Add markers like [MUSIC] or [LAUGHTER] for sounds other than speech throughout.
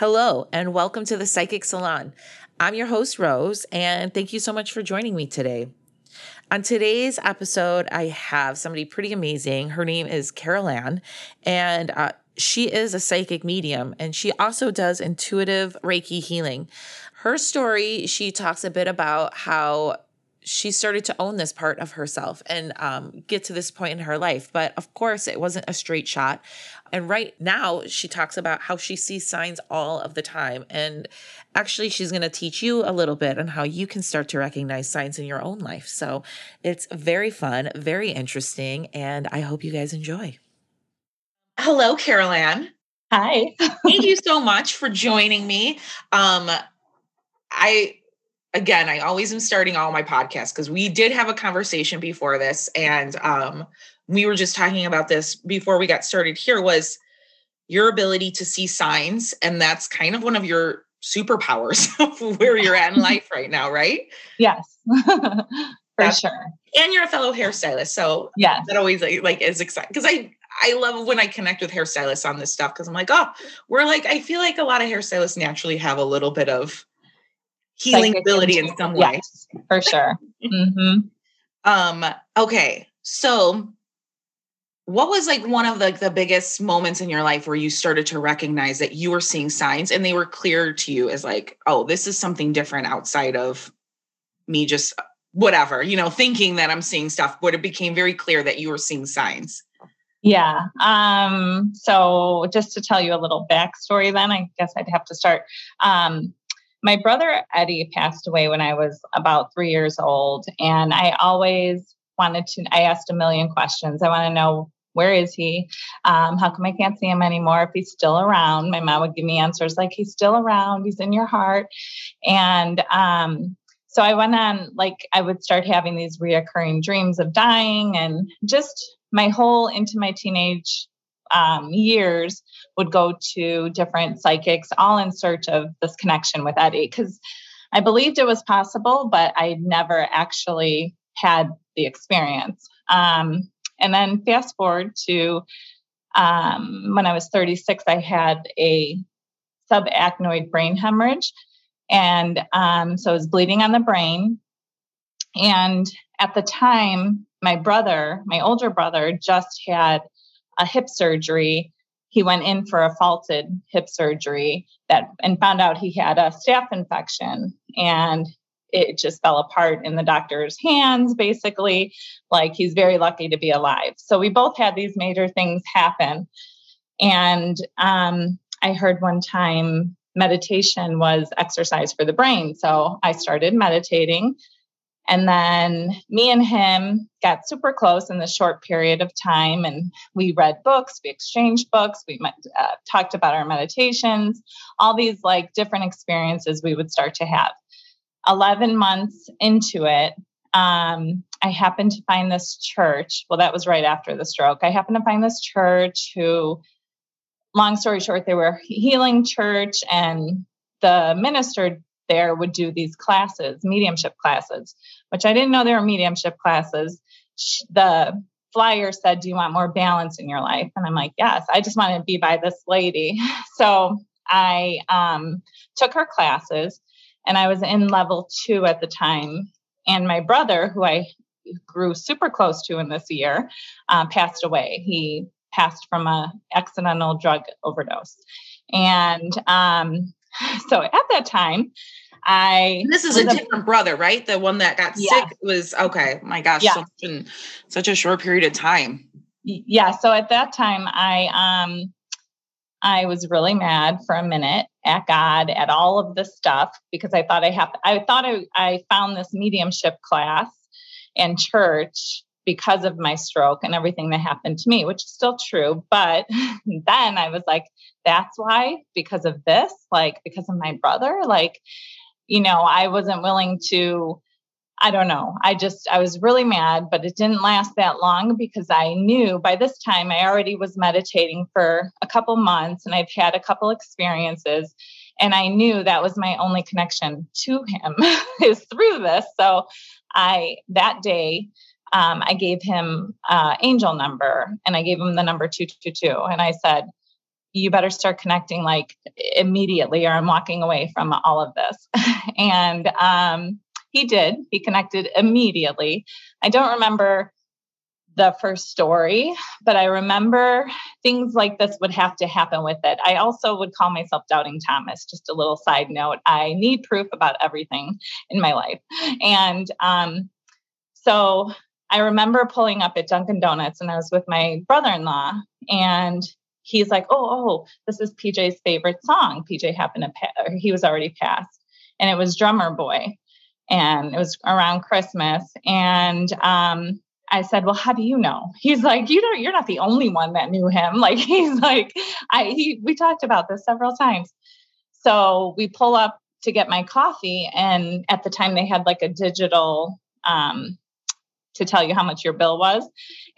Hello, and welcome to the Psychic Salon. I'm your host, Rose, and thank you so much for joining me today. On today's episode, I have somebody pretty amazing. Her name is Carol Ann, and uh, she is a psychic medium, and she also does intuitive Reiki healing. Her story, she talks a bit about how she started to own this part of herself and um, get to this point in her life. But of course, it wasn't a straight shot. And right now, she talks about how she sees signs all of the time. And actually, she's going to teach you a little bit on how you can start to recognize signs in your own life. So it's very fun, very interesting. And I hope you guys enjoy. Hello, Carol Ann. Hi. Thank you so much for joining me. Um, I again, I always am starting all my podcasts because we did have a conversation before this, and um, we were just talking about this before we got started here was your ability to see signs and that's kind of one of your superpowers [LAUGHS] of where you're at in [LAUGHS] life right now right? Yes. [LAUGHS] For that's, sure. and you're a fellow hairstylist so yeah that always like, like is exciting because i i love when i connect with hairstylists on this stuff because i'm like oh we're like i feel like a lot of hairstylists naturally have a little bit of healing Psychic ability in some way. Yes, for sure. [LAUGHS] Mm-hmm. um okay so what was like one of the, the biggest moments in your life where you started to recognize that you were seeing signs and they were clear to you as like oh this is something different outside of me just uh, whatever you know thinking that i'm seeing stuff but it became very clear that you were seeing signs? Yeah um so just to tell you a little backstory then i guess i'd have to start. Um my brother eddie passed away when i was about three years old and i always wanted to i asked a million questions i want to know where is he? Um, how come I can't see him anymore? If he's still around, my mom would give me answers like, he's still around, he's in your heart. And um, so I went on, like, I would start having these reoccurring dreams of dying, and just my whole into my teenage um, years would go to different psychics, all in search of this connection with Eddie, because I believed it was possible, but I never actually had the experience. Um, and then fast forward to um, when I was 36, I had a subarachnoid brain hemorrhage. And um, so I was bleeding on the brain. And at the time, my brother, my older brother, just had a hip surgery. He went in for a faulted hip surgery that and found out he had a staph infection. And it just fell apart in the doctor's hands, basically. Like he's very lucky to be alive. So we both had these major things happen. And um, I heard one time meditation was exercise for the brain. So I started meditating. And then me and him got super close in this short period of time. And we read books, we exchanged books, we met, uh, talked about our meditations, all these like different experiences we would start to have. 11 months into it, um, I happened to find this church. Well, that was right after the stroke. I happened to find this church who, long story short, they were a healing church, and the minister there would do these classes, mediumship classes, which I didn't know they were mediumship classes. The flyer said, Do you want more balance in your life? And I'm like, Yes, I just want to be by this lady. [LAUGHS] So I um, took her classes and I was in level two at the time. And my brother, who I grew super close to in this year, uh, passed away. He passed from a accidental drug overdose, and um, [LAUGHS] so at that time, I and this is a different brother, right? The one that got yeah. sick was okay. My gosh, yeah. such, such a short period of time. Yeah. So at that time, I um I was really mad for a minute at God, at all of this stuff, because I thought I have, I thought I, I found this mediumship class and church because of my stroke and everything that happened to me, which is still true. But [LAUGHS] then I was like, that's why, because of this, like, because of my brother, like, you know, I wasn't willing to I don't know. I just, I was really mad, but it didn't last that long because I knew by this time I already was meditating for a couple months and I've had a couple experiences. And I knew that was my only connection to him [LAUGHS] is through this. So I, that day, um, I gave him uh, angel number and I gave him the number 222. And I said, you better start connecting like immediately or I'm walking away from all of this. [LAUGHS] and um, he did. He connected immediately. I don't remember the first story, but I remember things like this would have to happen with it. I also would call myself Doubting Thomas, just a little side note. I need proof about everything in my life. And um, so I remember pulling up at Dunkin' Donuts and I was with my brother in law, and he's like, oh, oh, this is PJ's favorite song. PJ happened to pass, he was already passed, and it was Drummer Boy. And it was around Christmas. And um, I said, "Well, how do you know?" He's like, "You know, you're not the only one that knew him." [LAUGHS] Like he's like, "I he we talked about this several times." So we pull up to get my coffee, and at the time they had like a digital um, to tell you how much your bill was.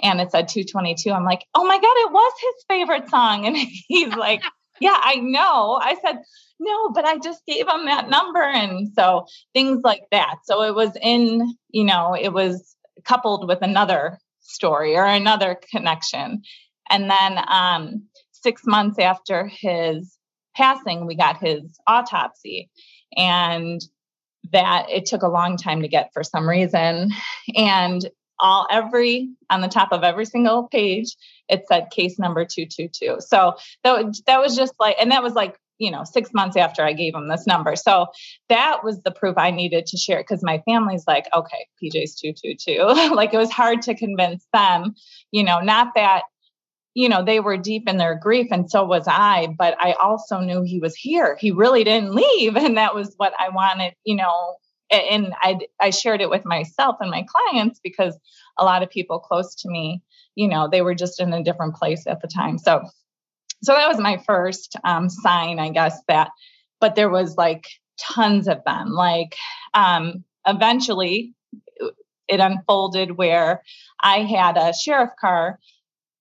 And it said 222. I'm like, oh my God, it was his favorite song. [LAUGHS] And he's like, yeah, I know. I said, no, but I just gave him that number. And so things like that. So it was in, you know, it was coupled with another story or another connection. And then um, six months after his passing, we got his autopsy. And that it took a long time to get for some reason. And all every on the top of every single page, it said case number 222. So that, that was just like, and that was like, you know, six months after I gave him this number. So that was the proof I needed to share because my family's like, okay, PJ's 222. [LAUGHS] like it was hard to convince them, you know, not that you know, they were deep in their grief, and so was I. But I also knew he was here. He really didn't [LAUGHS] leave, and that was what I wanted. You know, and I I shared it with myself and my clients because a lot of people close to me, you know, they were just in a different place at the time. So, so that was my first um, sign, I guess that. But there was like tons of them. Like, um, eventually, it unfolded where I had a sheriff car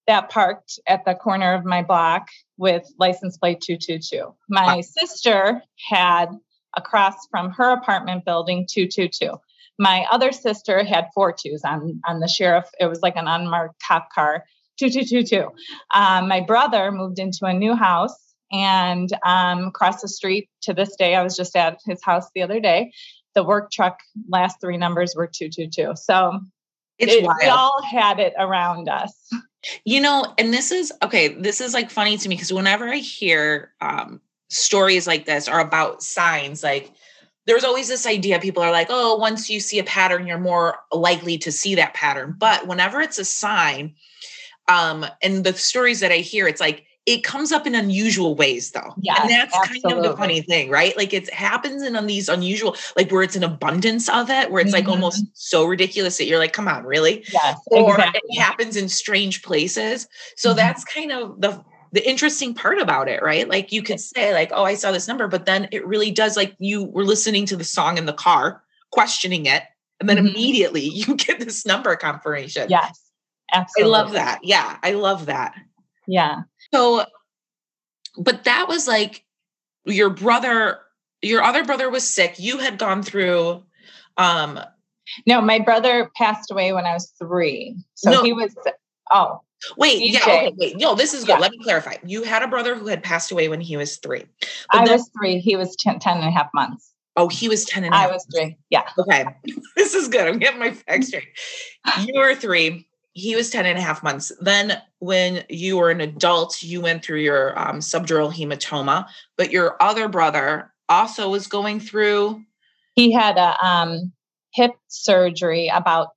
that parked at the corner of my block with license plate 222. My wow. sister had across from her apartment building 222. My other sister had four twos on, on the sheriff. It was like an unmarked cop car, 2222. Um, my brother moved into a new house and um, across the street to this day, I was just at his house the other day. The work truck last three numbers were 222. So it's it, we all had it around us. You know, and this is okay, this is like funny to me because whenever I hear um stories like this or about signs, like there's always this idea people are like, oh, once you see a pattern, you're more likely to see that pattern. But whenever it's a sign, um, and the stories that I hear, it's like it comes up in unusual ways though. Yeah. And that's absolutely. kind of the funny thing, right? Like it happens in on these unusual, like where it's an abundance of it, where it's mm-hmm. like almost so ridiculous that you're like, come on, really? Yes. Or exactly. it happens in strange places. So mm-hmm. that's kind of the the interesting part about it, right? Like you could say, like, oh, I saw this number, but then it really does like you were listening to the song in the car, questioning it, and then mm-hmm. immediately [LAUGHS] you get this number confirmation. Yes. Absolutely. I love that. Yeah. I love that. Yeah. So, but that was like your brother, your other brother was sick. You had gone through, um, no, my brother passed away when I was three. So no. he was, oh, Wait, PJ. yeah, okay, wait. No, this is good. Yeah. Let me clarify. You had a brother who had passed away when he was three. I then, was three. He was 10, 10 and a half months. Oh, he was 10 and I was three. Yeah. Okay. [LAUGHS] this is good. I'm getting my facts straight. you were three he was 10 and a half months. Then, when you were an adult, you went through your um, subdural hematoma, but your other brother also was going through. He had a um, hip surgery about,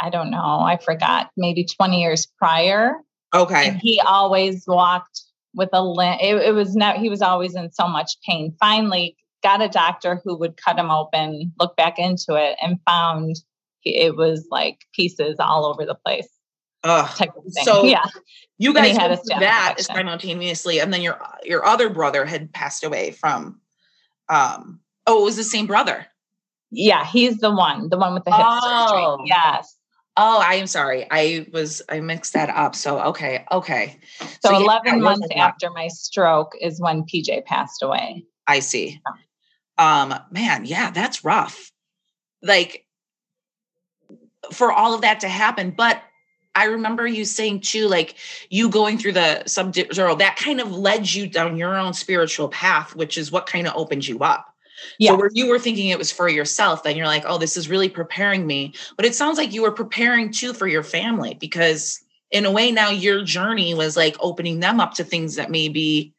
I don't know, I forgot, maybe 20 years prior. Okay. And he always walked with a limp. It, it was not, he was always in so much pain. Finally, got a doctor who would cut him open, look back into it, and found it was like pieces all over the place. Uh, so yeah, you guys had that infection. simultaneously, and then your your other brother had passed away from. Um, oh, it was the same brother. Yeah, he's the one, the one with the hip oh. surgery. Yes. Oh, I am sorry. I was I mixed that up. So okay, okay. So, so 11 yeah, months after my stroke is when PJ passed away. I see. Um man, yeah, that's rough. Like for all of that to happen. But I remember you saying too, like you going through the sub zero, that kind of led you down your own spiritual path, which is what kind of opened you up. Yeah. So where you were thinking it was for yourself, then you're like, oh, this is really preparing me. But it sounds like you were preparing too for your family because in a way now your journey was like opening them up to things that maybe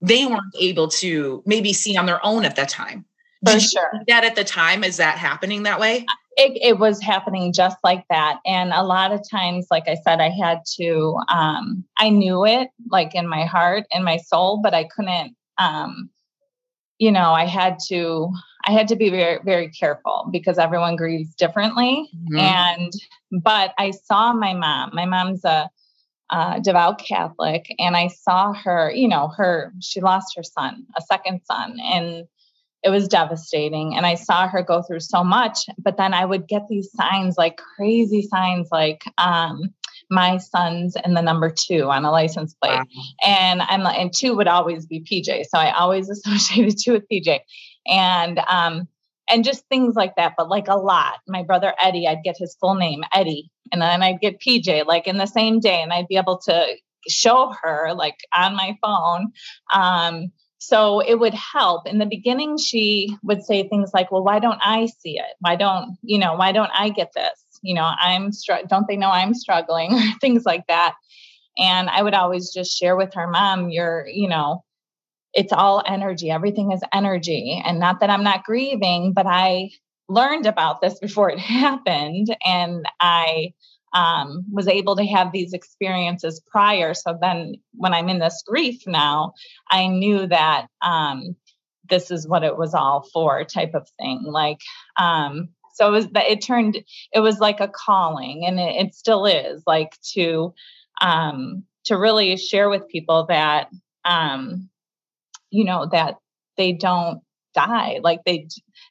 they weren't able to maybe see on their own at that time. For Did sure. that at the time, is that happening that way? It, it, was happening just like that. And a lot of times, like I said, I had to, um, I knew it like in my heart and my soul, but I couldn't, um, you know, I had to, I had to be very, very careful because everyone grieves differently. Mm-hmm. And, but I saw my mom, my mom's a, uh, devout Catholic, and I saw her, you know, her, she lost her son, a second son, and it was devastating. And I saw her go through so much, but then I would get these signs, like crazy signs, like, um, my son's and the number two on a license plate. Wow. And I'm like, and two would always be PJ. So I always [LAUGHS] associated two with PJ. And um, and just things like that, but like a lot. My brother Eddie, I'd get his full name, Eddie, and then I'd get PJ like in the same day, and I'd be able to show her like on my phone. Um, so it would help. In the beginning, she would say things like, "Well, why don't I see it? Why don't you know? Why don't I get this? You know, I'm str- don't they know I'm struggling [LAUGHS] things like that." And I would always just share with her, "Mom, you're you know." it's all energy. Everything is energy. And not that I'm not grieving, but I learned about this before it [LAUGHS] happened. And I um, was able to have these experiences prior. So then when I'm in this grief now, I knew that um, this is what it was all for, type of thing. Like, um, so it was that it turned, it was like a calling, and it, it still is like to, um, to really share with people that um, you know that they don't die like they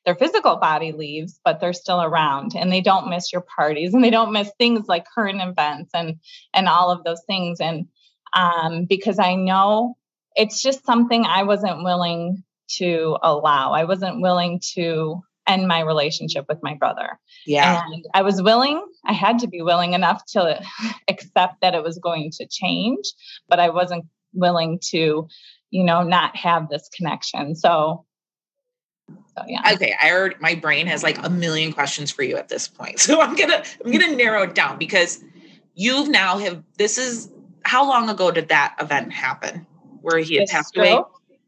their physical body leaves but they're still around and they don't miss your parties and they don't miss things like current events and and all of those things. And um because i know it's just something i wasn't willing to allow. I wasn't willing to end my relationship with my brother. Yeah. And i was willing i had to be willing enough to [LAUGHS] accept that it was going to change but i wasn't willing to you know, not have this connection. So, so yeah. Okay, I heard my brain has like a million questions for you at this point. [LAUGHS] So I'm gonna I'm gonna narrow it down because you've now have this is how long ago did that event happen where he had passed away?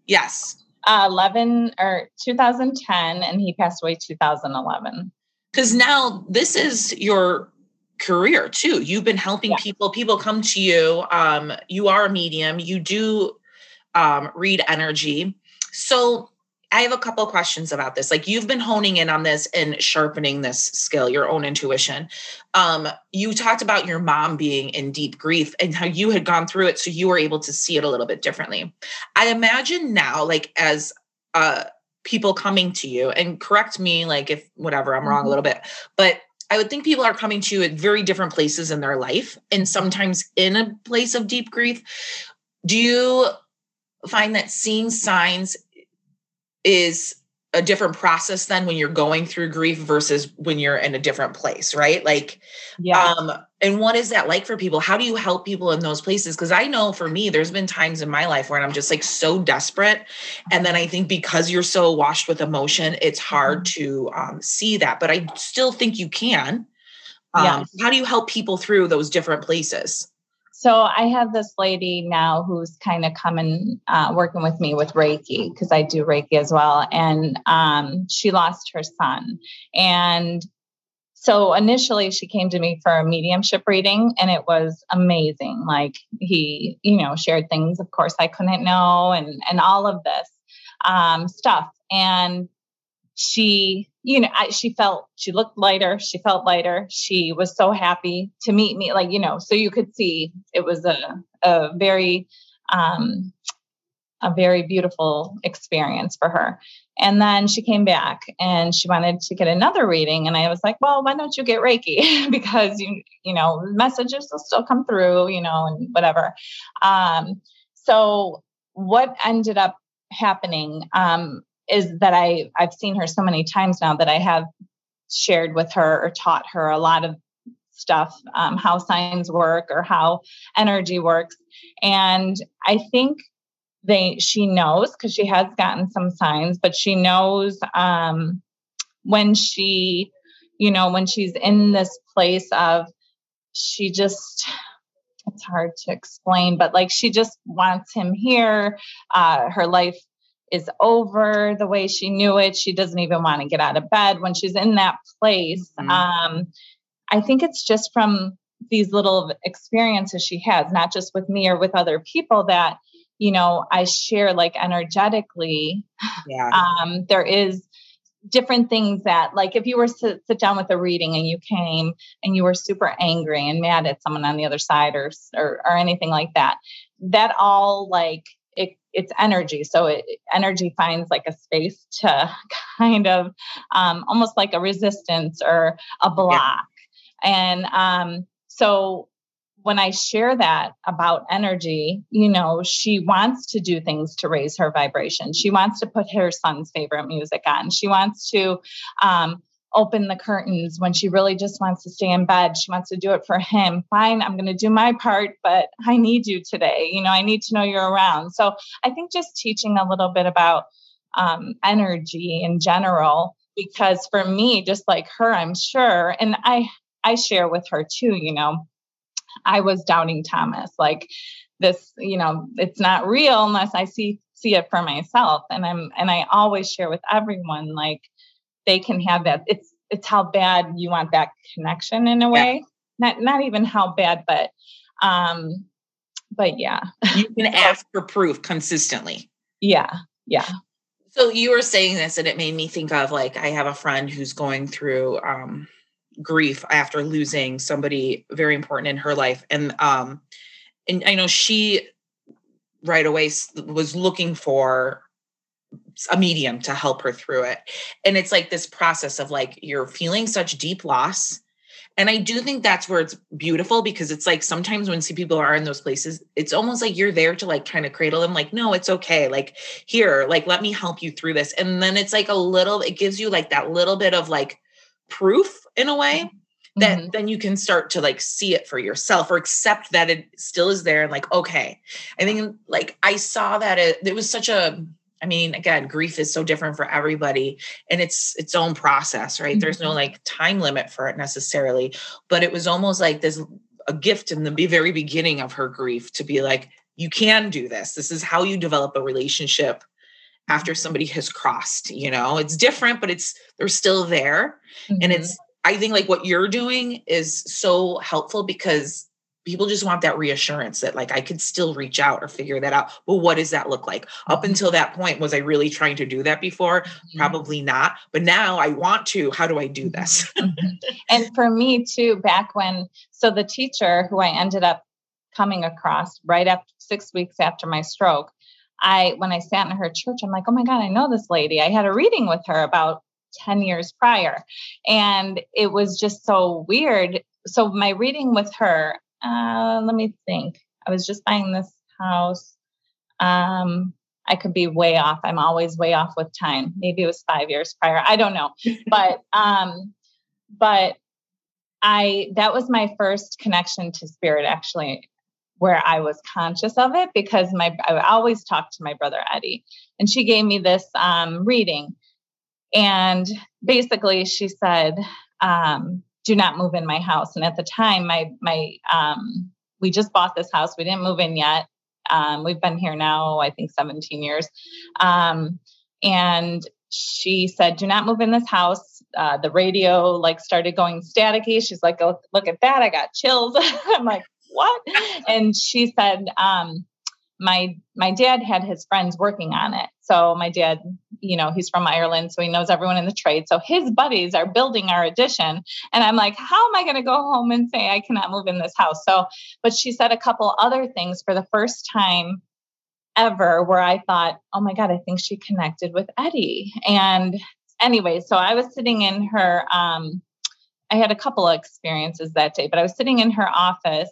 Yes. Uh, 11 or 2010 and he passed away 2011 because now this is your career too you've been helping yeah. people people come to you um you are a medium you do um, read energy. So I have a couple of questions about this. Like you've been honing in on this and sharpening this skill, your own intuition. Um, you talked about your mom being in deep grief and how you had gone through it, so you were able to see it a little bit differently. I imagine now, like as uh, people coming to you, and correct me, like if whatever I'm wrong mm-hmm. a little bit, but I would think people are coming to you at very different places in their life, and sometimes in a place of deep grief. Do you find that seeing signs is a different process than when you're going through grief versus when you're in a different place, right? Like, yeah. Um, and what is that like for people? How do you help people in those places? Because I know for me, there's been times in my life where I'm just like so desperate. And then I think because you're so washed with emotion, it's hard mm-hmm. to um, see that. But I still think you can. Um, yeah. How do you help people through those different places? So I have this lady now who's kind of coming uh, working with me with Reiki because I do Reiki as well, and um, she lost her son, and so initially she came to me for a mediumship reading, and it was amazing. Like he, you know, shared things, of course, I couldn't know, and and all of this um, stuff, and she you know I, she felt she looked lighter she felt lighter she was so happy to meet me like you know so you could see it was a, a very um a very beautiful experience for her. And then she came back and she wanted to get another reading and i was like well why don't you get reiki? [LAUGHS] Because you you know messages will still come through you know and whatever. Um so what ended up happening um is that I I've seen her so many times now that I have shared with her or taught her a lot of stuff, um, how signs work or how energy works. And I think they she knows because she has gotten some signs, but she knows um, when she, you know, when she's in this place of she just it's hard to explain, but like she just wants him here. Uh, her life is over the way she knew it. She doesn't even want to get out of bed when she's in that place. Mm-hmm. Um, I think it's just from these little experiences she has, not just with me or with other people that, you know, I share like energetically. Yeah. Um, there is different things that like if you were to sit down with a reading and you came and you were super angry and mad at someone on the other side or or, or anything like that that all like it's energy so it energy finds like a space to [LAUGHS] kind of um, almost like a resistance or a block yeah. and um, so when I share that about energy, you know, she wants to do things to raise her vibration. She wants to put her son's favorite music on. She wants to um, open the curtains when she really just wants to stay in bed. She wants to do it for him. Fine, I'm going to do my part, but I need you today. You know, I need to know you're around. So I think just teaching a little bit about um, energy in general, because for me, just like her, I'm sure, and I I share with her too. You know I was doubting Thomas. Like this, you know, it's not real unless I see see it for myself. And I'm and I always share with everyone like they can have that. It's it's how bad you want that connection in a way. Yeah. Not not even how bad, but um but yeah. You can [LAUGHS] ask for proof consistently. Yeah. Yeah. So you were saying this and it made me think of like I have a friend who's going through um grief after losing somebody very important in her life and um and i know she right away was looking for a medium to help her through it. And it's like this process of like you're feeling such deep loss. And i do think that's where it's beautiful because it's like sometimes when see people are in those places it's almost like you're there to like kind of cradle them like no it's okay. Like here like let me help you through this. And then it's like a little it gives you like that little bit of like proof in a way that mm-hmm. then you can start to like see it for yourself or accept that it still is there and like okay. I think like i saw that it, it was such a i mean again grief is so different for everybody and it's its own process right mm-hmm. there's no mm-hmm. like time limit for it necessarily but it was almost like this a gift in the very beginning of her grief to be like you can do this this is how you develop a relationship after somebody has crossed you know it's different but it's they're still there mm-hmm. and it's i think like what you're doing is so helpful because people just want that reassurance that like i could still reach out or figure that out Well, what does that look like mm-hmm. up until that point was i really trying to do that before mm-hmm. probably not but now i want to how do i do this [LAUGHS] mm-hmm. and for me too back when so the teacher who i ended up coming across right after six weeks after my stroke I when I sat in her church, I'm like, oh my God, I know this lady. I had a reading with her about 10 years prior. And it was just so weird. So my reading with her, uh, let me think. I was just buying this house. Um, I could be way off. I'm always way off with time. Maybe it was five years prior. I don't know. but [LAUGHS] um, but I that was my first connection to spirit actually where I was conscious of it because my I always talked to my brother Eddie, and she gave me this um, reading, and basically she said, um, "Do not move in my house." And at the time, my my um, we just bought this house. We didn't move in yet. Um, we've been here now, I think, 17 years, um, and she said, "Do not move in this house." Uh, the radio like started going staticky. She's like, "Look, look at that! I got chills." [LAUGHS] I'm like, what? And she said, um, my my dad had his friends working on it. So my dad, you know, he's from Ireland, so he knows everyone in the trade. So his buddies are building our addition, and I'm like, how am I going to go home and say I cannot move in this house? So, but she said a couple other things for the first time ever where I thought, oh my god, I think she connected with Eddie. And anyway, so I was sitting in her. Um, I had a couple of experiences that day, but I was sitting in her office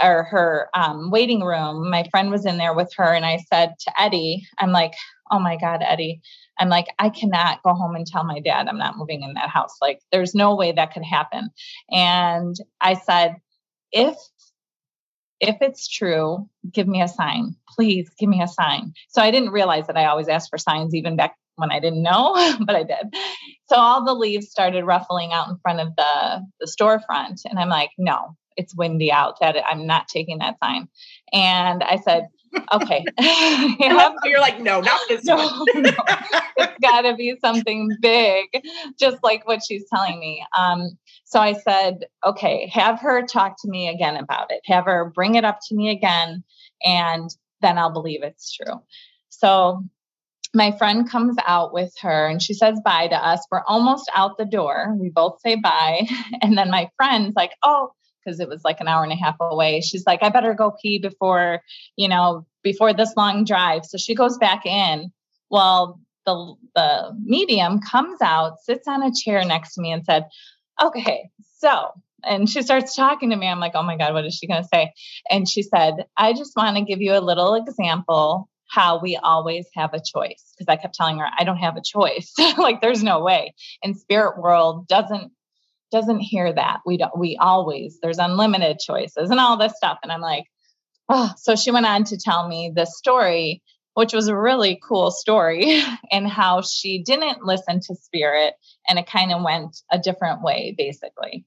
or her um, waiting room. My friend was in there with her, and I said to Eddie, I'm like, oh my God, Eddie, I'm like, I cannot go home and tell my dad I'm not moving in that house. Like, there's no way that could happen. And I said, if if it's true, give me a sign. Please give me a sign. So I didn't realize that I always asked for signs even back when I didn't know, [LAUGHS] but I did. So all the leaves started ruffling out in front of the the storefront and I'm like, "No, it's windy out. That I'm not taking that sign." And I said, okay. [LAUGHS] You're like, no, not [LAUGHS] this no, one. no. It's got to be something big, just like what she's telling me. Um, so I said, okay, have her talk to me again about it. Have her bring it up to me again, and then I'll believe it's true. So my friend comes out with her and she says bye to us. We're almost out the door. We both say bye. [LAUGHS] And then my friend's like, oh, because it was like an hour and a half away. She's like, I better go pee before, you know, before this long drive. So she goes back in. Well, the the medium comes out, sits on a chair next to me and said, Okay, so and she starts talking to me. I'm like, oh my God, what is she going to say? And she said, I just want to give you a little example how we always have a choice. Because I kept telling her, I don't have a choice. [LAUGHS] like, there's no way. And spirit world doesn't doesn't hear that. We don't, we always, there's unlimited choices and all this stuff. And I'm like, oh, so she went on to tell me this story, which was a really cool story, [LAUGHS] and how she didn't listen to spirit and it kind of went a different way, basically.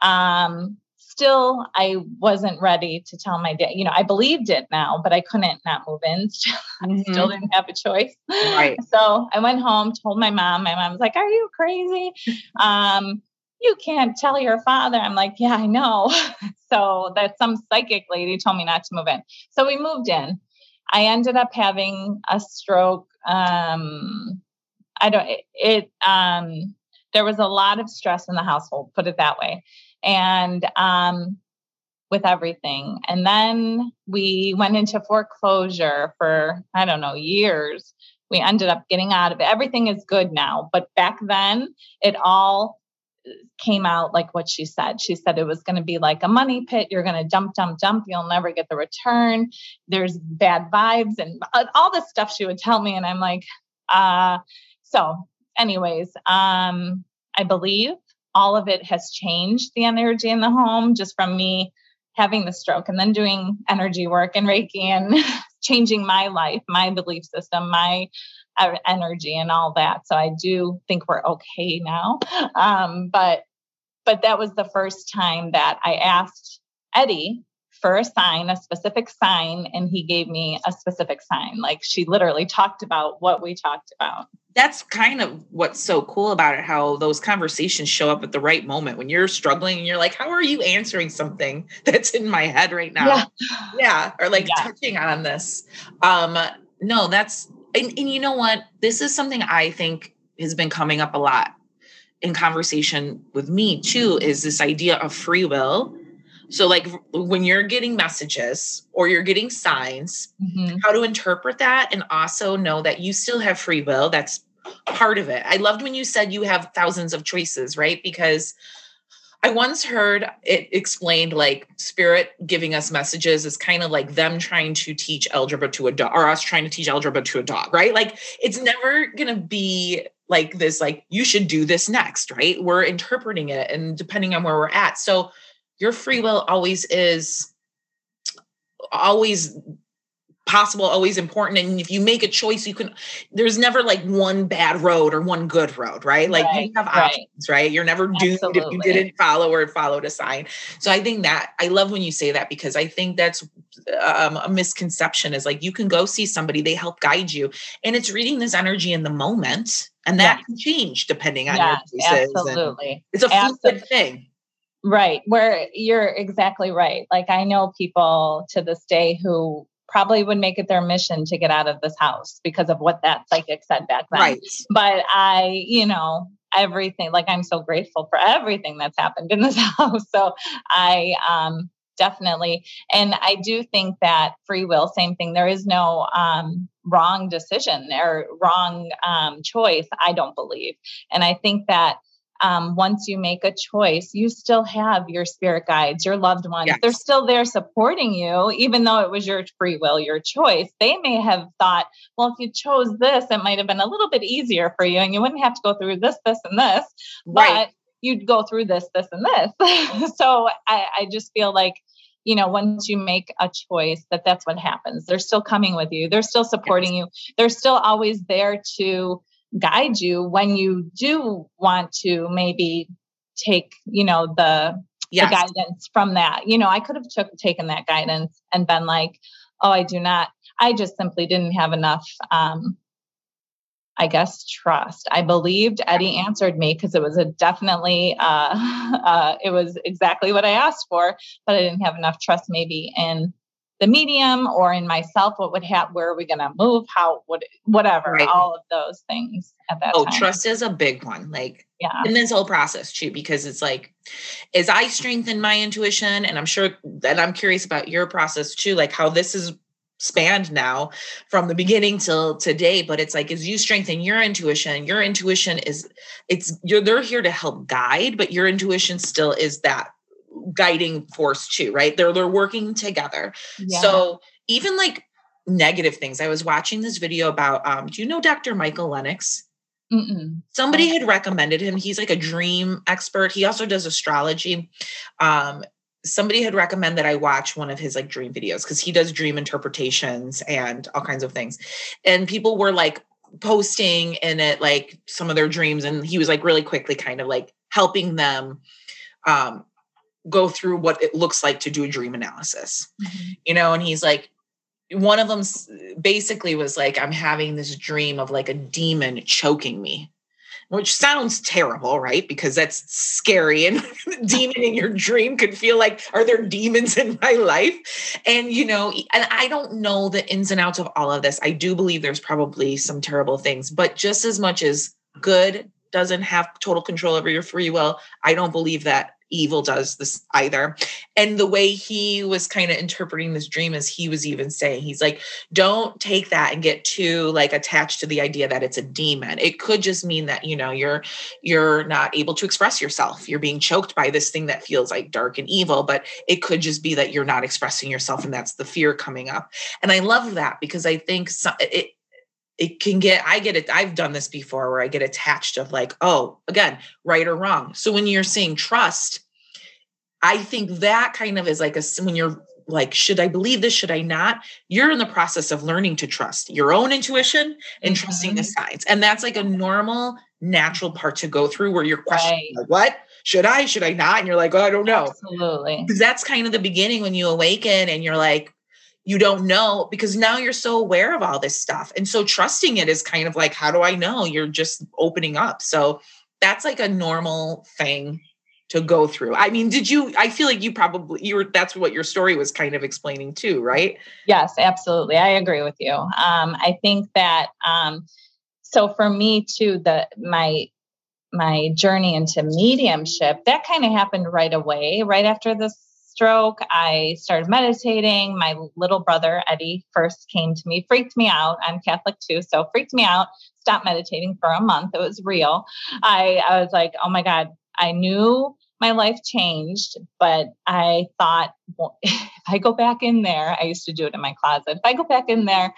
Um, still, I wasn't ready to tell my dad. You know, I believed it now, but I couldn't not move in. [LAUGHS] mm-hmm. I still didn't have a choice. Right. [LAUGHS] So I went home, told my mom. My mom was like, "Are you crazy?" Um, you can't tell your father. I'm like, yeah, I know. [LAUGHS] so that some psychic lady told me not to move in. So we moved in. I ended up having a stroke. Um, I don't, it, it um, there was a lot of stress in the household, put it that way. And um, with everything. And then we went into foreclosure for, I don't know, years. We ended up getting out of it. Everything is good now. But back then, it all came out like what she said. She said it was going to be like a money pit. You're going to dump, dump, dump. You'll never get the return. There's bad vibes and uh, all this stuff she would tell me. And I'm like, uh, so, anyways, um, I believe all of it has changed the energy in the home just from me having the stroke and then doing energy work and Reiki and [LAUGHS] changing my life, my belief system, my energy and all that. So I do think we're okay now. Um, but but that was the first time that I asked Eddie for a sign, a specific sign, and he gave me a specific sign. Like she literally talked about what we talked about. That's kind of what's so cool about it, how those conversations show up at the right moment when you're struggling and you're like, How are you answering something [LAUGHS] that's in my head right now? Yeah. yeah or like yeah. touching on this. Um, no, that's and, and you know what? This is something I think has been coming up a lot in conversation with me too is this idea of free will. So, like when you're getting messages or you're getting signs, mm-hmm. how to interpret that and also know that you still have free will. That's part of it. I loved when you said you have thousands of choices, right? Because I once heard it explained like spirit giving us messages is kind of like them trying to teach algebra to a dog or us trying to teach algebra to a dog, right? Like it's never going to be like this, like you should do this next, right? We're interpreting it and depending on where we're at. So your free will always is always possible always important and if you make a choice you can there's never like one bad road or one good road right like right, you have options right, right? you're never doomed Absolutely. if you didn't follow or followed a sign so i think that i love when you say that because i think that's um, a misconception is like you can go see somebody they help guide you and it's reading this energy in the moment and that yes. can change depending on yes, your choices absolutely it's a fluid thing Right. Where you're exactly right. Like I know people to this day who probably would make it their mission to get out of this house because of what that psychic said back then. Right. But I, you know, everything like I'm so grateful for everything that's happened in this [LAUGHS] house. So I um definitely and I do think that free will same thing there is no um wrong decision or wrong um choice I don't believe. And I think that um, once you make a choice, you still have your spirit guides, your loved ones. Yes. They're still there supporting you, even though it was your free will, your choice. They may have thought, well, if you chose this, it might have been a little bit easier for you and you wouldn't have to go through this, this, and this. Right. But you'd go through this, this, and this. [LAUGHS] so I, I just feel like you know once you make a choice that that's what happens they're still coming with you they're still supporting yes. you they're still always there to guide you when you do want to maybe take you know the, yes. the guidance from that you know i could have took taken that guidance and been like oh i do not i just simply didn't have enough um I guess trust. I believed Eddie answered me because it was a definitely uh, [LAUGHS] uh, it was exactly what I asked for, but I didn't have enough trust maybe in the medium or in myself what would happen where are we going to move how would whatever right. all of those things at that oh time. trust is a big one like yeah in this whole process too because it's like as i strengthen my intuition and i'm sure that i'm curious about your process too like how this is spanned now from the beginning till today but it's like as you strengthen your intuition your intuition is it's you're they're here to help guide but your intuition still is that guiding force too, right? They're they're working together. Yeah. So even like negative things. I was watching this video about um, do you know Dr. Michael Lennox? Mm-mm. Somebody had recommended him. He's like a dream expert. He also does astrology. Um, somebody had recommended that I watch one of his like dream videos because he does dream interpretations and all kinds of things. And people were like posting in it like some of their dreams, and he was like really quickly kind of like helping them um go through what it looks like to do a dream analysis. Mm-hmm. you know and he's like one of them basically was like i'm having this dream of like a demon choking me which sounds terrible right? Because that's scary and [LAUGHS] demon in your dream could feel like are there demons in my life? And you know and i don't know the ins and outs of all of this. I do believe there's probably some terrible things but just as much as good doesn't have total control over your free will i don't believe that evil does this either. And the way he was kind of interpreting this dream is he was even saying, he's like, don't take that and get too like attached to the idea that it's a demon. It could just mean that, you know, you're you're not able to express yourself. You're being choked by this thing that feels like dark and evil, but it could just be that you're not expressing yourself and that's the fear coming up. And I love that because I think so, it it can get i get it i've done this before where i get attached of like oh again right or wrong so when you're saying trust i think that kind of is like a when you're like should i believe this should i not you're in the process of learning to trust your own intuition and mm-hmm. trusting the mm-hmm. signs and that's like a normal natural part to go through where you're questioning right. like, what should i should i not and you're like oh i don't know absolutely because that's kind of the beginning when you awaken and you're like you don't know because now you're so aware of all this stuff. And so trusting it is kind of like, how do I know? You're just opening up. So that's like a normal thing to go through. I mean, did you I feel like you probably you were that's what your story was kind of explaining too, right? Yes, absolutely. I agree with you. Um I think that um so for me too the my my journey into mediumship that kind of happened right away right after the stroke. I started meditating. My little brother, Eddie, first came to me, freaked me out. I'm Catholic too, so freaked me out. Stopped meditating for a month. It was real. I, I was like, oh my God, I knew my life changed, but I thought, well, [LAUGHS] if I go back in there, I used to do it in my closet. If I go back in there,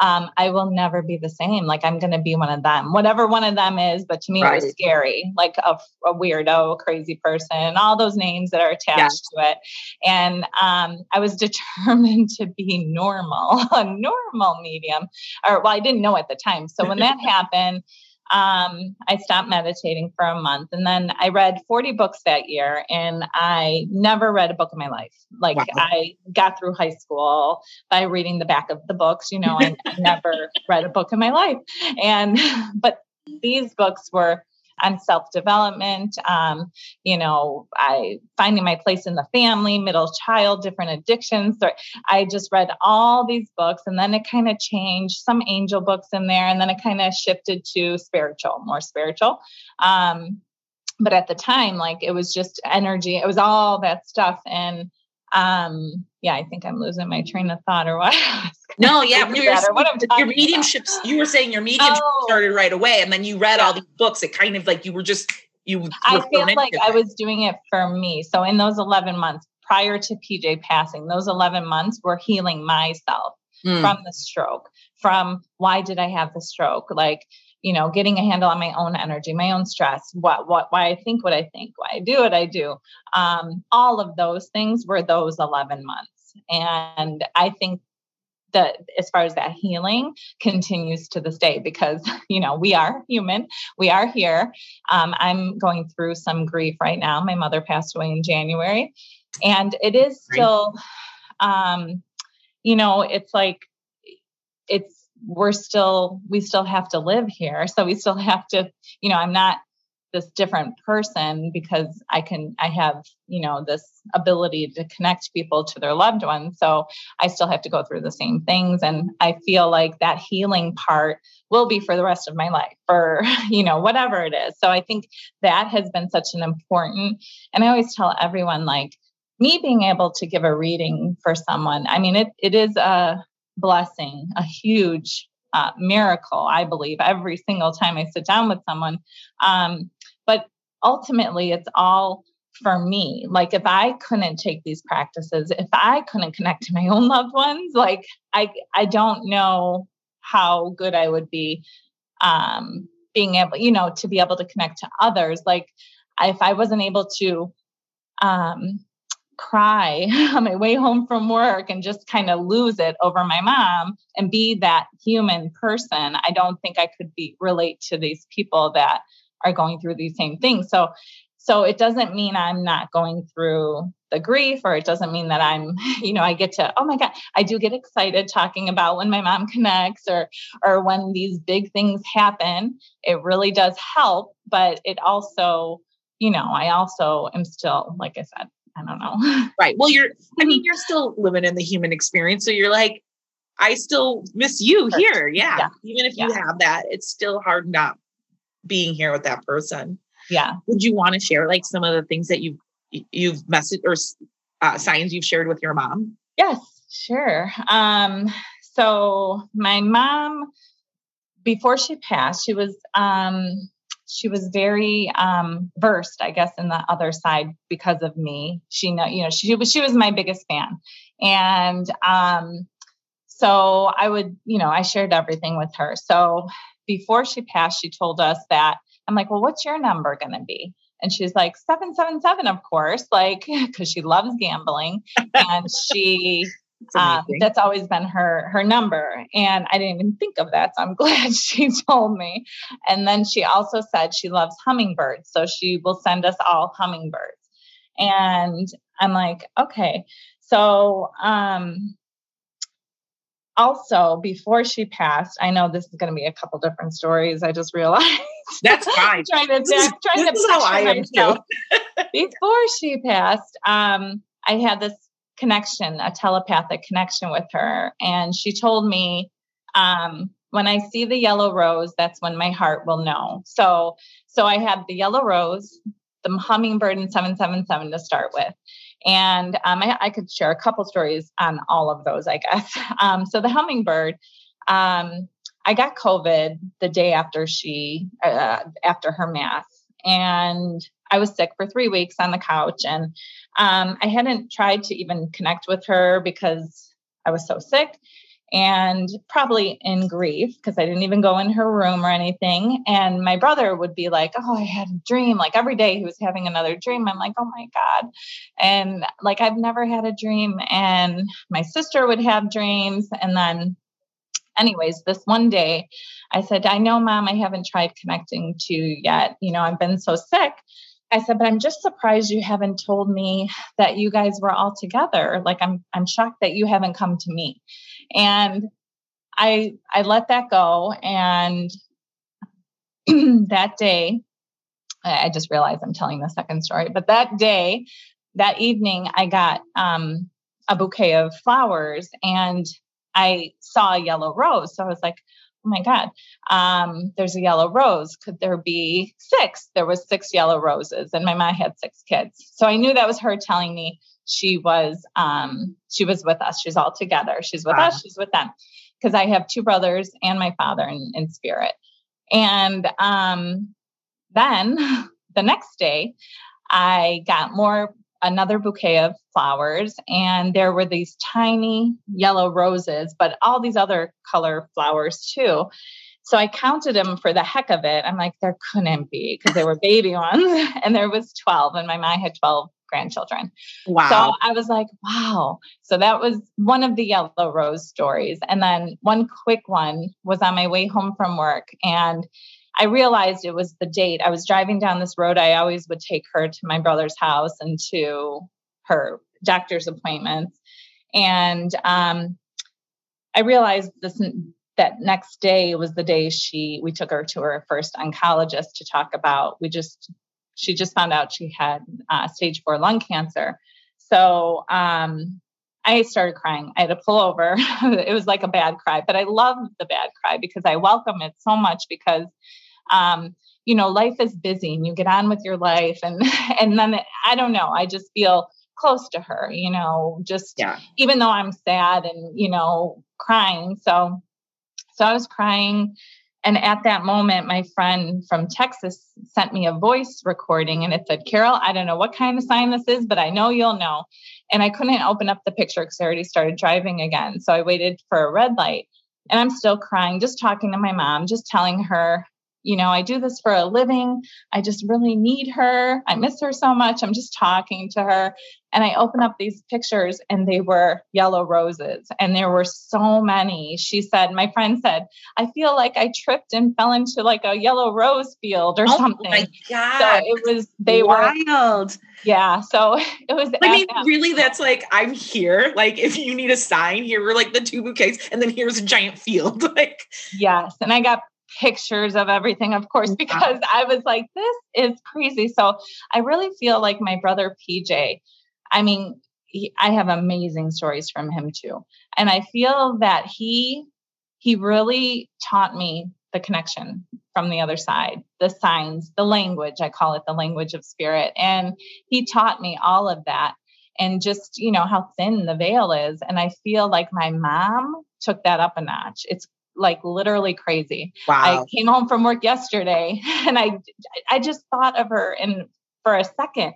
um, I will never be the same. Like I'm going to be one of them, whatever one of them is. But to me, right. it was scary, like a, a, weirdo, a crazy person, and all those names that are attached yeah. to it. And um, I was [LAUGHS] determined to be normal, [LAUGHS] a normal medium. Or well, I didn't know at the time. So when that happened, um, I stopped meditating for a month. And then I read 40 books that year, and I never read a book in my life. Like wow. I got through high school by reading the back of the books. You know, I never [LAUGHS] read a book in my life. And, [LAUGHS] but these books were on self development, um, you know, I finding my place in the family, middle child, different addictions. So I just read all these books and then it kind of changed some angel books in there. And then it kind of shifted to spiritual, more spiritual. Um, but at the time, like it was just energy, it was all that stuff. And um yeah i think i'm losing my train of thought or what no yeah your mediumships you were saying your mediumship oh. started right away and then you read all these books it kind of like you were just you I feel like I was doing it for me. So in those 11 months prior to PJ passing, those 11 months were healing myself mm. from the stroke, from why did I have the stroke? Like, you know, getting a handle on my own energy, my own stress, what, what, why I think what I think, why I do what I do. Um, all of those things were those 11 months. And I think that as far as that healing continues to this day because [LAUGHS] you know we are human. We are here. Um, i'm going through some grief right now. My mother passed away in january. And it is still um, you know it's like it's we're still we still have to live here. So we still have to you know i'm not this different person because I can I have, you know, this ability to connect people to their loved ones. So I still have to go through the same things and I feel like that healing part will be for the rest of my life or [LAUGHS] you know whatever it is. So I think that has been such an important and I always tell everyone like me being able to give a reading for someone. I mean it it is a blessing, a huge uh, miracle, I believe, every single time I sit down with someone. Um, ultimately, it's all for me. Like, if I couldn't take these practices, if I couldn't connect to my own [LAUGHS] loved ones, like, I, I don't know how good I would be um, being able, you know, to be able to connect to others. Like, if I wasn't able to um, cry [LAUGHS] on my way home from work and just kind of lose it over my mom and be that human person i don't think i could be relate to these people that are going through these same things so so it doesn't mean i'm not going through the grief or it doesn't mean that i'm [LAUGHS] you know i get to oh my god i do get excited talking about when my mom [LAUGHS] connects or or when these big things happen it really does help but it also you know i also am still like i said I don't know. [LAUGHS] Right. Well, you're, I mean, mm-hmm. you're still living in the human experience. So you're like, I still miss you here. Yeah. yeah. Even if yeah. you have that, it's still hard not being here with that person. Yeah. Would you want to share like some of the things that you've, you've messaged or uh, signs you've shared with your mom? Yes, sure. Um, so my mom, before she passed, she was, um, she was very um, versed, I guess, in the other side because of me. She know, you know, she was she was my biggest fan, and um, so I would, you know, I shared everything with her. So before she passed, she told us that I'm like, well, what's your number going to be? And she's like, 777, of course, [LAUGHS] like, because she loves gambling. and she um, that's always been her her number. And i didn't even think of that so i'm [LAUGHS] glad she told me. And then she also said she loves hummingbirds so she will send us all hummingbirds. And i'm like okay. So um also before she passed i know this is going to be a couple different stories i just realized that's [LAUGHS] fine trying to this trying to is I am too. before she passed um i had this connection, a telepathic connection with her. And she told me, um, when I see the yellow rose, that's when my heart will know. So, so I had the yellow rose, the hummingbird, and 777 to start with. And um, I, I, could share a couple stories on all of those, I guess. [LAUGHS] Um, so the hummingbird, um, I got COVID the day after she, uh, after her mass, and I was sick for three weeks on the couch, and um, I hadn't tried to even connect with her because I was so sick and probably in grief because I didn't even go in her room or anything. And my brother would be like, Oh, I had a dream. Like every day he was having another dream. I'm like, Oh my God. And like I've never had a dream. And my sister would have dreams. And then, anyways, this one day I said, I know, mom, I haven't tried connecting to you yet. You know, I've been so sick. I said, but I'm just surprised you haven't told me that you guys were all together. Like I'm I'm shocked that you haven't come to me. And I I let that go and [CLEARS THROAT] that day I just realized I'm telling the second story, but that day, that evening I got um a bouquet of flowers and I saw a yellow rose. So I was like, oh my god um, there's a yellow rose. Could there be six? There was six yellow roses and my mom had six kids. So i knew that was her telling me she was um, she was with us. She's all together. She's with wow. us. She's with them. Because i have two brothers and my father in, in spirit. And um, then [LAUGHS] the next day, I got more another bouquet of flowers and there were these tiny yellow roses but all these other color flowers too. So i counted them for the heck of it. I'm like there couldn't be because there were baby ones [LAUGHS] and there was 12 and my mom had 12 grandchildren wow so i was like wow so that was one of the yellow rose stories and then one quick one was on my way home from work and I realized it was the date. I was driving down this road. I always would take her to my brother's house and to her doctor's appointments. And um, I realized this that next day was the day she we took her to her first oncologist to talk about. We just she just found out she had uh, stage four lung cancer. So um, I started crying. I had to pull over. [LAUGHS] it was like a bad cry, but I love the bad cry because I welcome it so much because um, you know, life is busy and you get on with your life. And, [LAUGHS] and then I don't know, I just feel close to her, you know, just yeah. even though I'm sad and, you know, crying. So, so I was crying. And at that moment, my friend from Texas sent me a voice recording and it said, Carol, I don't know what kind of sign this is, but I know you'll know. And I couldn't open up the picture because I already started driving again. So I waited for a red light and I'm still crying, just talking to my mom, just telling her you know, I do this for a living. I just really need her. I miss her so much. I'm just talking to her. And I open up these pictures and they were yellow roses. And there were so many. She said, my friend said, I feel like I tripped and fell into like a yellow rose field or oh something. My God. So it was, they Wild. were wild. Yeah. So [LAUGHS] it was. I mean, that really, that's like, I'm here. Like, if you need a sign, here were like the two bouquets, and then here's a giant field. [LAUGHS] like, yes. And I got pictures of everything, of course, because I was like, this is crazy. So I really feel like my brother PJ, I mean, he, I have amazing stories from him too. And I feel that he he really taught me the connection from the other side, the signs, the language, I call it the language of spirit. And he taught me all of that and just, you know, how thin the veil is. And I feel like my mom took that up a notch. It's like literally crazy. Wow. I came home from work yesterday [LAUGHS] and I I just thought of her in for a second.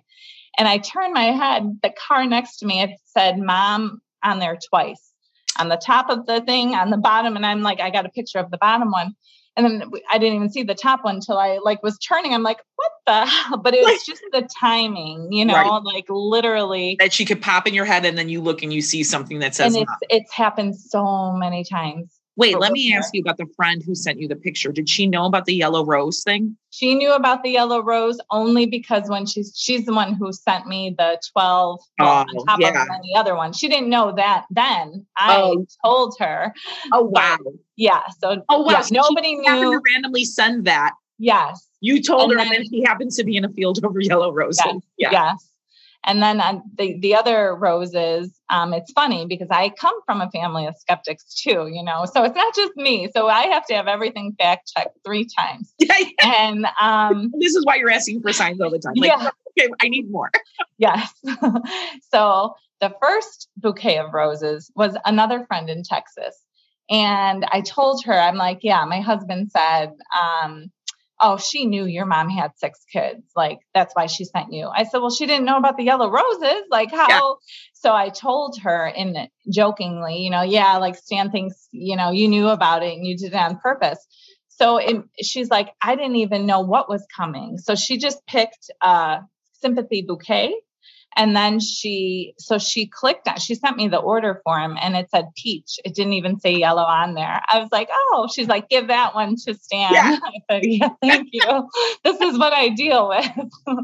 And I turned my head, the car next to me had said mom on there twice. On the top of the thing, on the bottom, and I'm like, I got a picture of the bottom one. And then I didn't even see the top one until I like was turning. I'm like, what the [LAUGHS] hell? But it was just the timing, you know, right. like literally that she could pop in your head and then you look and you see something that says and it's, it's happened so many times Wait, oh, let me ask you about the friend who sent you the picture. Did she know about the yellow rose thing? She knew about the yellow rose only because when she's she's the one who sent me the 12 oh, on top yeah. of any other one. She didn't know that then. I oh. told her. Oh wow. But, yeah. So oh wow. Yeah, so nobody knew to randomly send that. Yes. You told and her then, and then she happens to be in a field [LAUGHS] over yellow roses. Yes, yeah. Yes. And then uh, the, the other roses, um, it's funny because I come from a family of skeptics too, you know, so it's not just me. So I have to have everything fact checked three times. [LAUGHS] Yeah, yeah. And um, [LAUGHS] this is why you're asking for signs all the time. Like, yeah. [LAUGHS] okay, I need more. yes. so the first bouquet of roses was another friend in Texas. And I told her, I'm like, yeah, my husband said, um, oh, she knew your mom had six kids. Like, that's why she sent you. I said, well, she didn't know about the yellow roses. Like, how? Yeah. So I told her in jokingly, you know, yeah, like Stan thinks, you know, you knew about it and you did it on purpose. So it, she's like, I didn't even know what was coming. So she just picked a sympathy bouquet and then she, so she clicked on, she sent me the order form and it said peach. It didn't even say yellow on there. I was like, oh, she's like, give that one to Stan. Yeah. [LAUGHS] I said, yeah, thank you. this is what I deal with. [LAUGHS]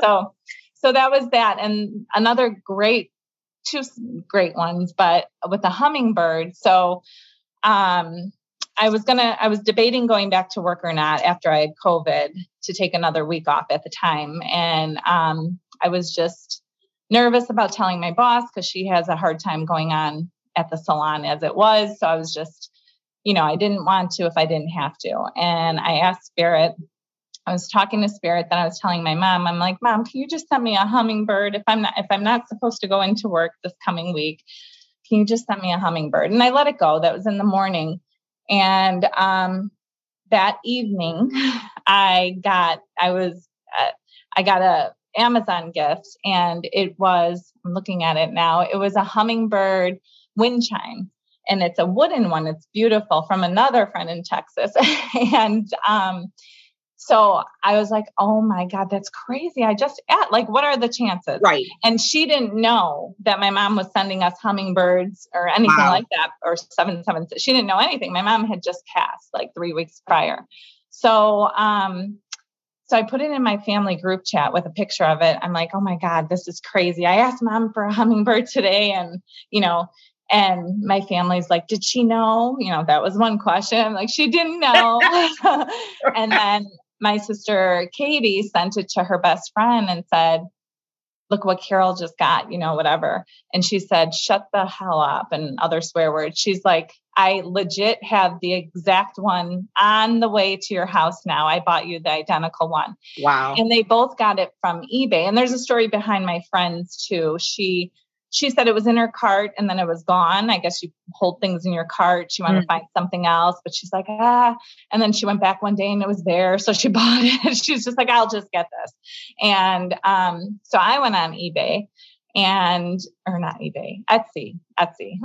so, so that was that. And another great, two great ones, but with the hummingbird. So, um, I was gonna, I was debating going back to work or not after I had COVID to take another week off at the time. And um, I was just nervous about telling my boss because she has a hard time going on at the salon as it was. So I was just, you know, I didn't want to if I didn't have to. And I asked Spirit, I was talking to Spirit, then I was telling my mom, I'm like, Mom, can you just send me a hummingbird if I'm not if I'm not supposed to go into work this coming week? Can you just send me a hummingbird? And I let it go. That was in the morning. And um, that evening, [LAUGHS] I got, I was, uh, I got a Amazon gift and it was, I'm looking at it now, it was a hummingbird wind chime. And it's a wooden one. It's beautiful from another friend in Texas. [LAUGHS] and um, so I was like, oh my God, that's crazy. I just at like, what are the chances? Right. And she didn't know that my mom was sending us hummingbirds or anything wow. like that, or seven seven. She didn't know anything. My mom had just passed like three weeks prior. So um, so I put it in my family group chat with a picture of it. I'm like, oh my God, this is crazy. I asked mom for a [LAUGHS] hummingbird today. And, you know, and my family's like, did she know? You know, that was one question. I'm like, she didn't know. [LAUGHS] and then my sister Katie sent it to her best friend and said, look what Carol just got, you know, whatever. And she said, shut the hell up and other swear words. She's like, I legit have the exact one on the way to your house now. I bought you the identical one. Wow. And they both got it from eBay. And there's a story behind my friends too. She she said it was in her cart and then it was gone. I guess you hold things in your cart. She wanted mm. to find something else, but she's like, ah. And then she went back one day and it was there. So she [LAUGHS] bought it. she's just like, I'll just get this. And um, so I went on eBay and, or not eBay, Etsy, Etsy. [LAUGHS]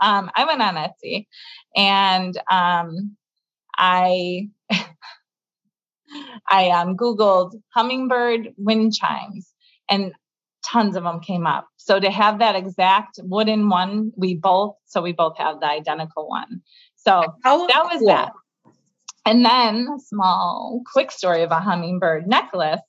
um, I went on Etsy and um, I, [LAUGHS] I um, Googled hummingbird wind chimes and tons of them came up. So to have that exact wooden one, we both, so we both have the identical one. So How that was cool. that. And then a small, quick story of a hummingbird necklace.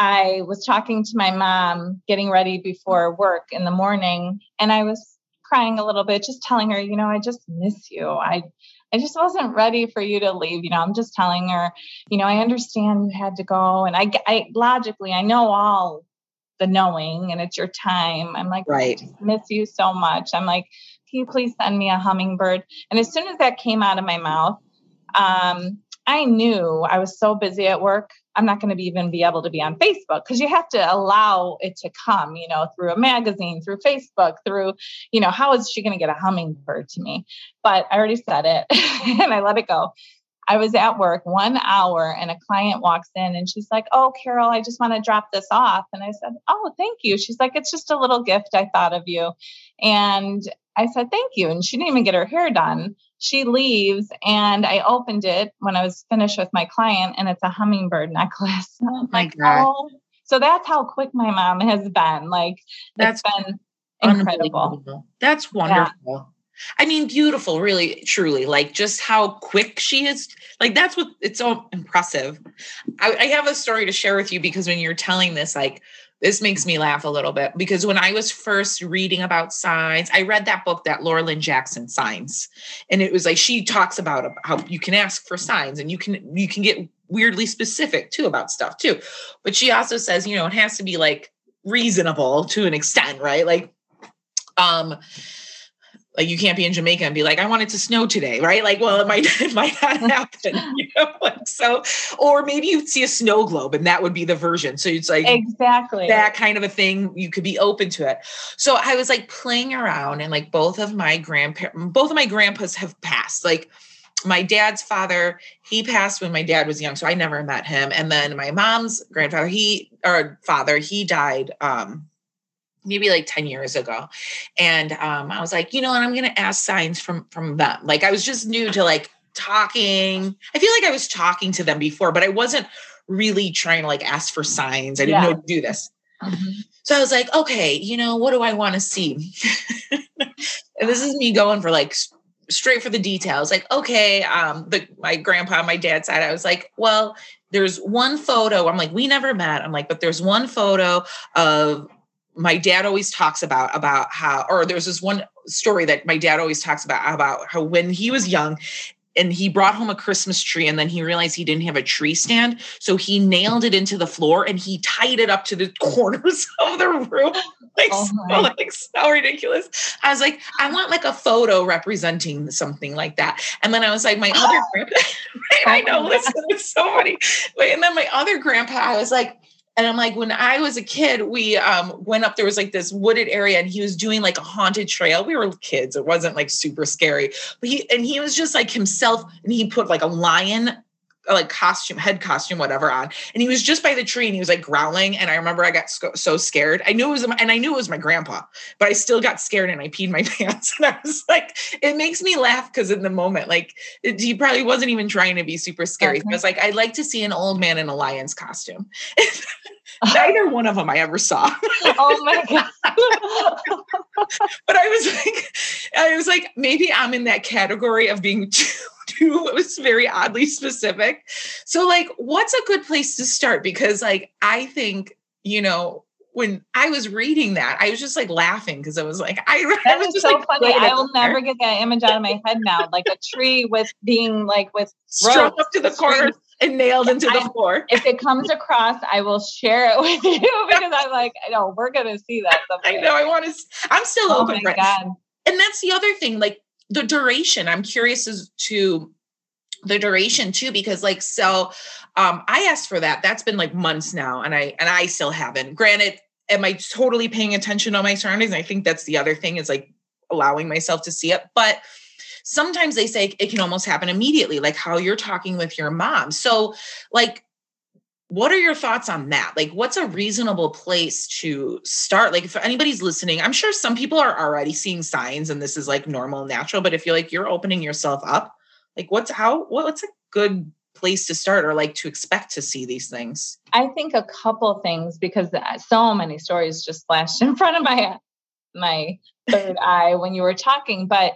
I was talking to my mom, getting ready before work in the morning, and I was crying a little bit, just telling her, you know, I just miss you. I I just wasn't ready for you to leave. You know, I'm just telling her, you know, I understand you had to go. And I, I logically, I know all the knowing and it's your time. I'm like, right. I miss you so much. I'm like, can you please send me a hummingbird? And as soon as that came out of my mouth, um, I knew I was so busy at work. I'm not going to be even be able to be on Facebook because you have to allow it to come, you know, through a magazine, through Facebook, through, you know, how is she going to get a hummingbird to me? But I already said it [LAUGHS] and I let it go. I was at work one hour and a client walks in and she's like, Oh, Carol, I just want to drop this off. And I said, Oh, thank you. She's like, It's just a little gift I thought of you. And I said, Thank you. And she didn't even get her hair done. She leaves and I opened it when I was finished with my client and it's a hummingbird necklace. [LAUGHS] Oh my like, God. Oh. So that's how quick my mom has been. Like, that's been incredible. That's wonderful. Yeah. I mean, beautiful, really, truly. Like just how quick she is. Like that's what it's so impressive. I, I, have a story to share with you because when you're telling this, like this makes me laugh a little bit because when I was first reading about signs, I read that book that Laura Lynne Jackson signs, and it was like she talks about how you can ask for signs and you can you can get weirdly specific too about stuff too. But she also says, you know, it has to be like reasonable to an extent, right? Like, um like you can't be in Jamaica and be like, I want it to snow today, right? Like, well, it might [LAUGHS] it might not [LAUGHS] happen, you know. Like so, or maybe you'd see a snow globe and that would be the version. So it's like exactly that kind of a thing. You could be open to it. So I was like playing around, and like both of my grandparents, both of my grandpas have passed. Like my dad's father, he passed when my dad was young, so I never met him. And then my mom's grandfather, he or father, he died um maybe like 10 years ago. And um, i was like you know and i'm going to ask signs from from them. Like i was just new to like talking. I feel like i was talking to them before but i wasn't really trying to like ask for signs. I didn't yeah. know to do this. Mm-hmm. so i was like okay you know what do i want to see? And this is me going for like straight for the details. Like okay um the my grandpa my dad side. I was like well there's one photo. I'm like we never met. I'm like but there's one photo of my dad always talks about about how or there's this one story that my dad always talks about about how when he was young and he brought home a Christmas tree and then he realized he didn't have a tree stand. So he nailed it into the floor and he tied it up to the [LAUGHS] corners of the room. [LAUGHS] Like, oh so, like so ridiculous. I was like, I want like a photo representing something like that. And then I was like, my other [GASPS] grandpa, [LAUGHS] I know, listen, it's so funny. Wait, and then my other grandpa, I was like, and I'm like, when I was a kid, we um, went up, there was like this wooded area and he was doing like a haunted trail. We were kids. It wasn't like super scary, but he, and he was just like himself and he put like a lion Uh, like costume, head costume, whatever on. And he was just by the tree and he was like growling. And I remember I got so, so scared. I knew it was, and I knew it was my grandpa, but I still got scared and I peed my [LAUGHS] pants. And I was like, it makes me laugh because in the moment, like it, he probably wasn't even trying to be super scary. Okay. I was like, I'd like to see an old man in a lion's costume. [LAUGHS] [LAUGHS] Neither one of them I ever saw. [LAUGHS] oh my god! but I was like, I was like, maybe I'm in that category of being [LAUGHS] too too it was very oddly specific. So like what's a good place to start? Because like I think, you know, when I was reading that, I was just like laughing because I was like, I, that I was just so like, funny. I will never get that image out of my head now. Like a tree with being like with strung up to the corner and nailed into the I, floor. If it comes across, I will share it with you [LAUGHS] because I'm like, I know we're gonna see that. [LAUGHS] Someday. I know. I want to. I'm still oh open. My God. And that's the other thing. Like the duration i'm curious as to the duration too because like so um i asked for that that's been like months now and i and i still haven't granted am i totally paying attention on my surroundings i think that's the other thing is like allowing myself to see it but sometimes they say it can almost happen immediately like how you're talking with your mom. So like what are your thoughts on that? Like what's a reasonable place to start? Like if anybody's listening i'm sure some people are already seeing signs and this is like normal natural but if you're like you're opening yourself up like what's how what's a good place to start or like to expect to see these things? I think a couple things because so many stories just flashed [LAUGHS] in front of my my third eye when you were talking but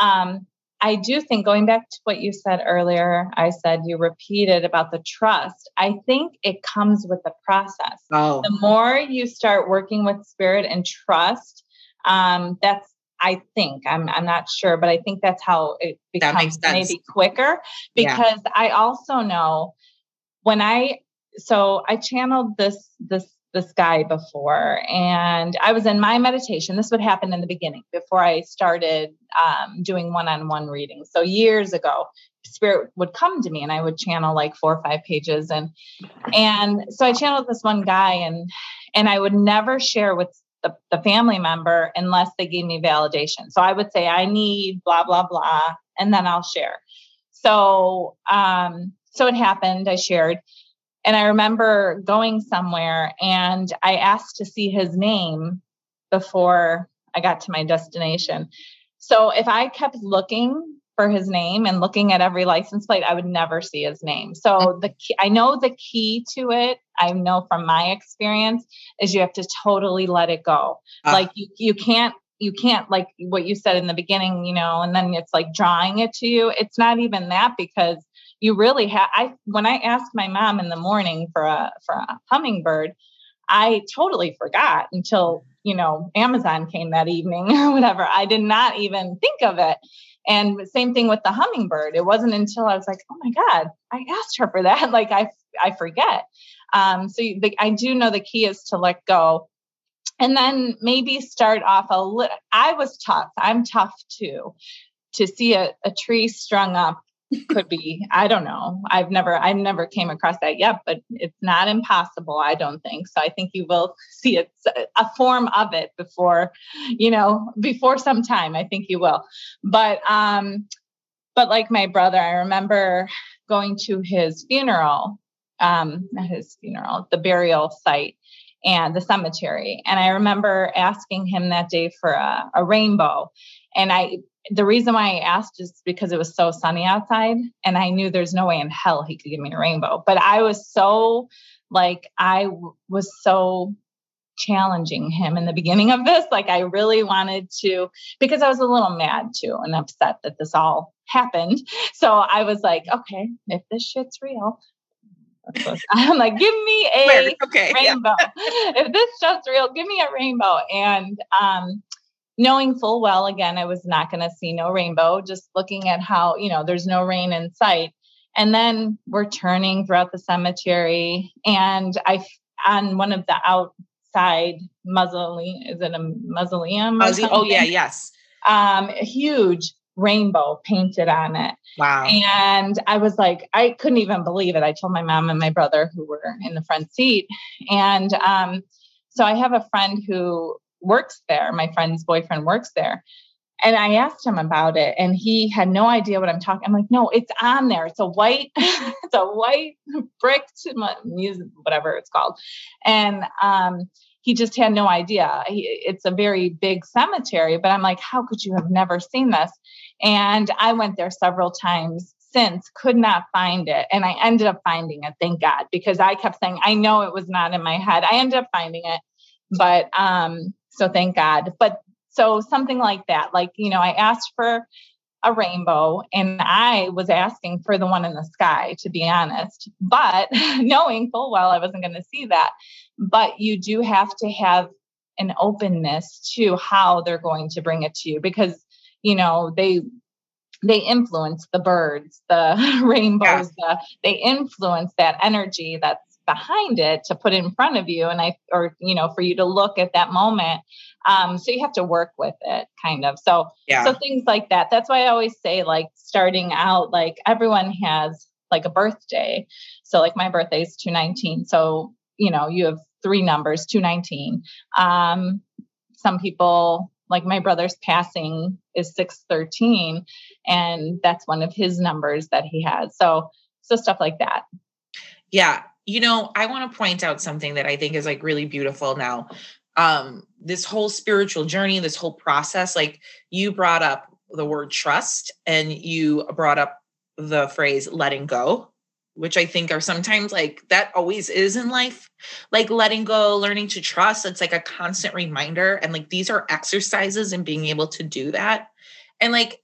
um I do think going back to what you said earlier, I said you repeated about the trust. I think it comes with the process. Oh. The more you start working with spirit and trust, um, that's I think I'm I'm not sure, but I think that's how it becomes maybe quicker because yeah. I also know when I so I channeled this this this guy before. And i was in my meditation. This would happen in the beginning before i started um, doing one-on-one readings. So years ago spirit would come to me and i would channel like four or five pages. And and so i channeled this one guy and and i would never share with the, the family member unless they gave me validation. So i would say i need blah blah blah and then i'll share. So um so it happened. I shared and I remember going somewhere and I asked to see his name before I got to my destination. So if I kept looking for his name and looking at every license plate, I would never see his name. So the key, I know the key to it. I know from my experience is you have to totally let it go. Uh, like you, you can't you can't like what you said in the beginning, you know, and then it's like drawing it to you. It's not even that because you really have i when i asked my mom in the morning for a for a hummingbird i totally forgot until you know amazon came that evening [LAUGHS] or whatever. I did not even think of it. And same thing with the hummingbird. It wasn't until i was like oh my god i asked her for that. [LAUGHS] Like i i forget. Um so the, i do know the key is to let go. And then maybe start off a little i was tough. I'm tough too to see a, a tree strung up could be. I don't know. I've never i've never came across that yet but it's not impossible i don't think. So i think you will [LAUGHS] see it a form of it before you know before some time i think you will. But um but like my brother i remember going to his funeral um not his funeral the burial site and the cemetery. And i remember asking him that day for a, a rainbow. And I the reason why I asked is because it was so sunny outside and I knew there's no way in hell he could give me a rainbow. But I was so like I w- was so challenging him in the beginning of this. Like I really wanted to because I was a little mad too and upset that this all happened. So I was like, okay, if this shit's real, [LAUGHS] I'm like, give me a okay, rainbow. Yeah. if this stuff's real, give me a rainbow. And um, knowing full well again i was not going to see no rainbow just looking at how you know there's no rain in sight. And then we're turning throughout the cemetery and i on one of the outside mausoleum is it a mausoleum oh yeah yes. Um a huge rainbow painted on it. Wow. And i was like i couldn't even believe it. I told my mom and my brother who were in the front seat. And um so i have a friend who works there. My friend's boyfriend works there. and I asked him about it, and he had no idea what I'm talking. I'm like, no, it's on there. It's a white, [LAUGHS] it's a white brick, music, whatever it's called, and um, he just had no idea. He, it's a very big cemetery, but I'm like, how could you have never seen this? And I went there several times since, could not find it, and I ended up finding it. Thank God, because I kept saying, I know it was not in my head. I ended up finding it, but um, so thank God. But so something like that, like, you know, I asked for a rainbow and I was asking for the one in the sky, to be honest, but [LAUGHS] knowing full well I wasn't going to see that. But you do have to have an openness to how they're going to bring it to you because, you know, they they influence the birds, the [LAUGHS] rainbows, yeah. the, they influence that energy that's behind it to put in front of you and i or you know for you to look at that moment. Um so you have to work with it kind of. So yeah. so things like that. That's why i always say like starting out like everyone has like a birthday. So like my birthday is 219 so you know you have three numbers 219 um some people like my brother's passing is 613 and that's one of his numbers that he has. So so stuff like that. Yeah you know, I want to point out something that I think is like really beautiful now. Um, this whole spiritual journey, this whole process, like you brought up the word trust and you brought up the phrase letting go, which I think are sometimes like that always is in life. Like letting go, learning to trust, it's like a constant reminder. And like these are exercises in being able to do that. And like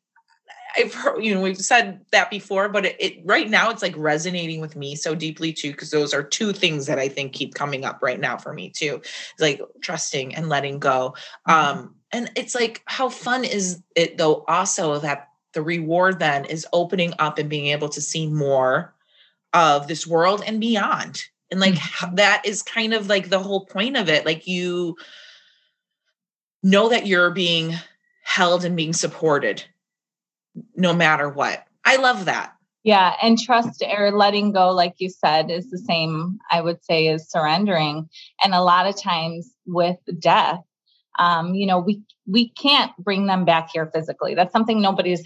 I've heard, you know, we've said that before, but it, it, right now it's like resonating with me so deeply too, because those are two things that I think keep coming up right now for me too. It's like trusting and letting go. Mm-hmm. Um, and it's like how fun is it though, also that the reward then is opening up and being able to see more of this world and beyond. And like mm-hmm. that is kind of like the whole point of it. Like you know that you're being held and being supported no matter what. I love that. Yeah, and trust or letting go, like you said, is the same, I would say, as surrendering. And a lot of times with death, um, you know, we we can't bring them back here physically. That's something nobody's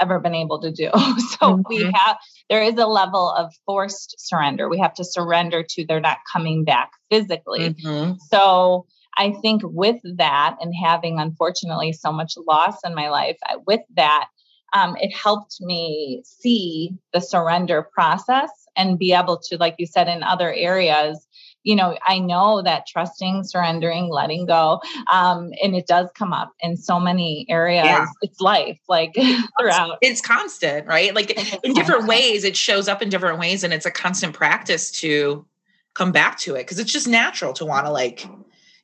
ever been able to do. [LAUGHS] so mm-hmm. we have there is a level of forced surrender. We have to surrender to they're not coming back physically. Mm-hmm. So I think with that and having unfortunately so much loss in my life, with that, um, it helped me see the surrender process and be able to, like you said, in other areas, you know, I know that trusting, surrendering, letting go, um, and it does come up in so many areas. Yeah. It's life, like [LAUGHS] throughout. It's constant, right? Like in different ways, it shows up in different ways, and it's a constant practice to come back to it because it's just natural to want to like,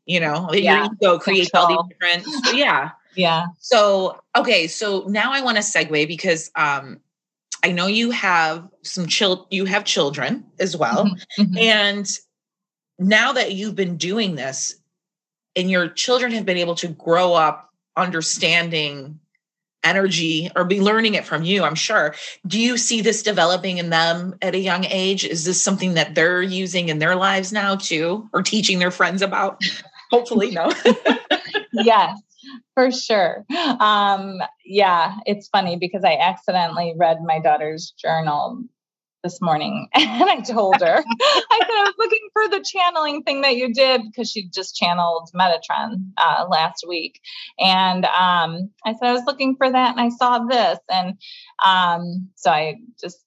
you know, yeah. ego create all these different. yeah. Yeah. So, okay, so now I want to segue because um I know you have some child you have children as well. Mm-hmm. mm-hmm. And now that you've been doing this and your children have been able to grow up understanding energy or be learning it from you, I'm sure. Do you see this developing in them at a young age? Is this something that they're using in their lives now too or teaching their friends about? Hopefully, no. [LAUGHS] yes [LAUGHS] for sure. Um, yeah, it's funny because I accidentally read my daughter's journal this morning [LAUGHS] and I told her, [LAUGHS] I said, I was looking for the channeling thing that you did because she just channeled Metatron uh, last week. And um, I said, I was looking for that and I saw this. And um, so I just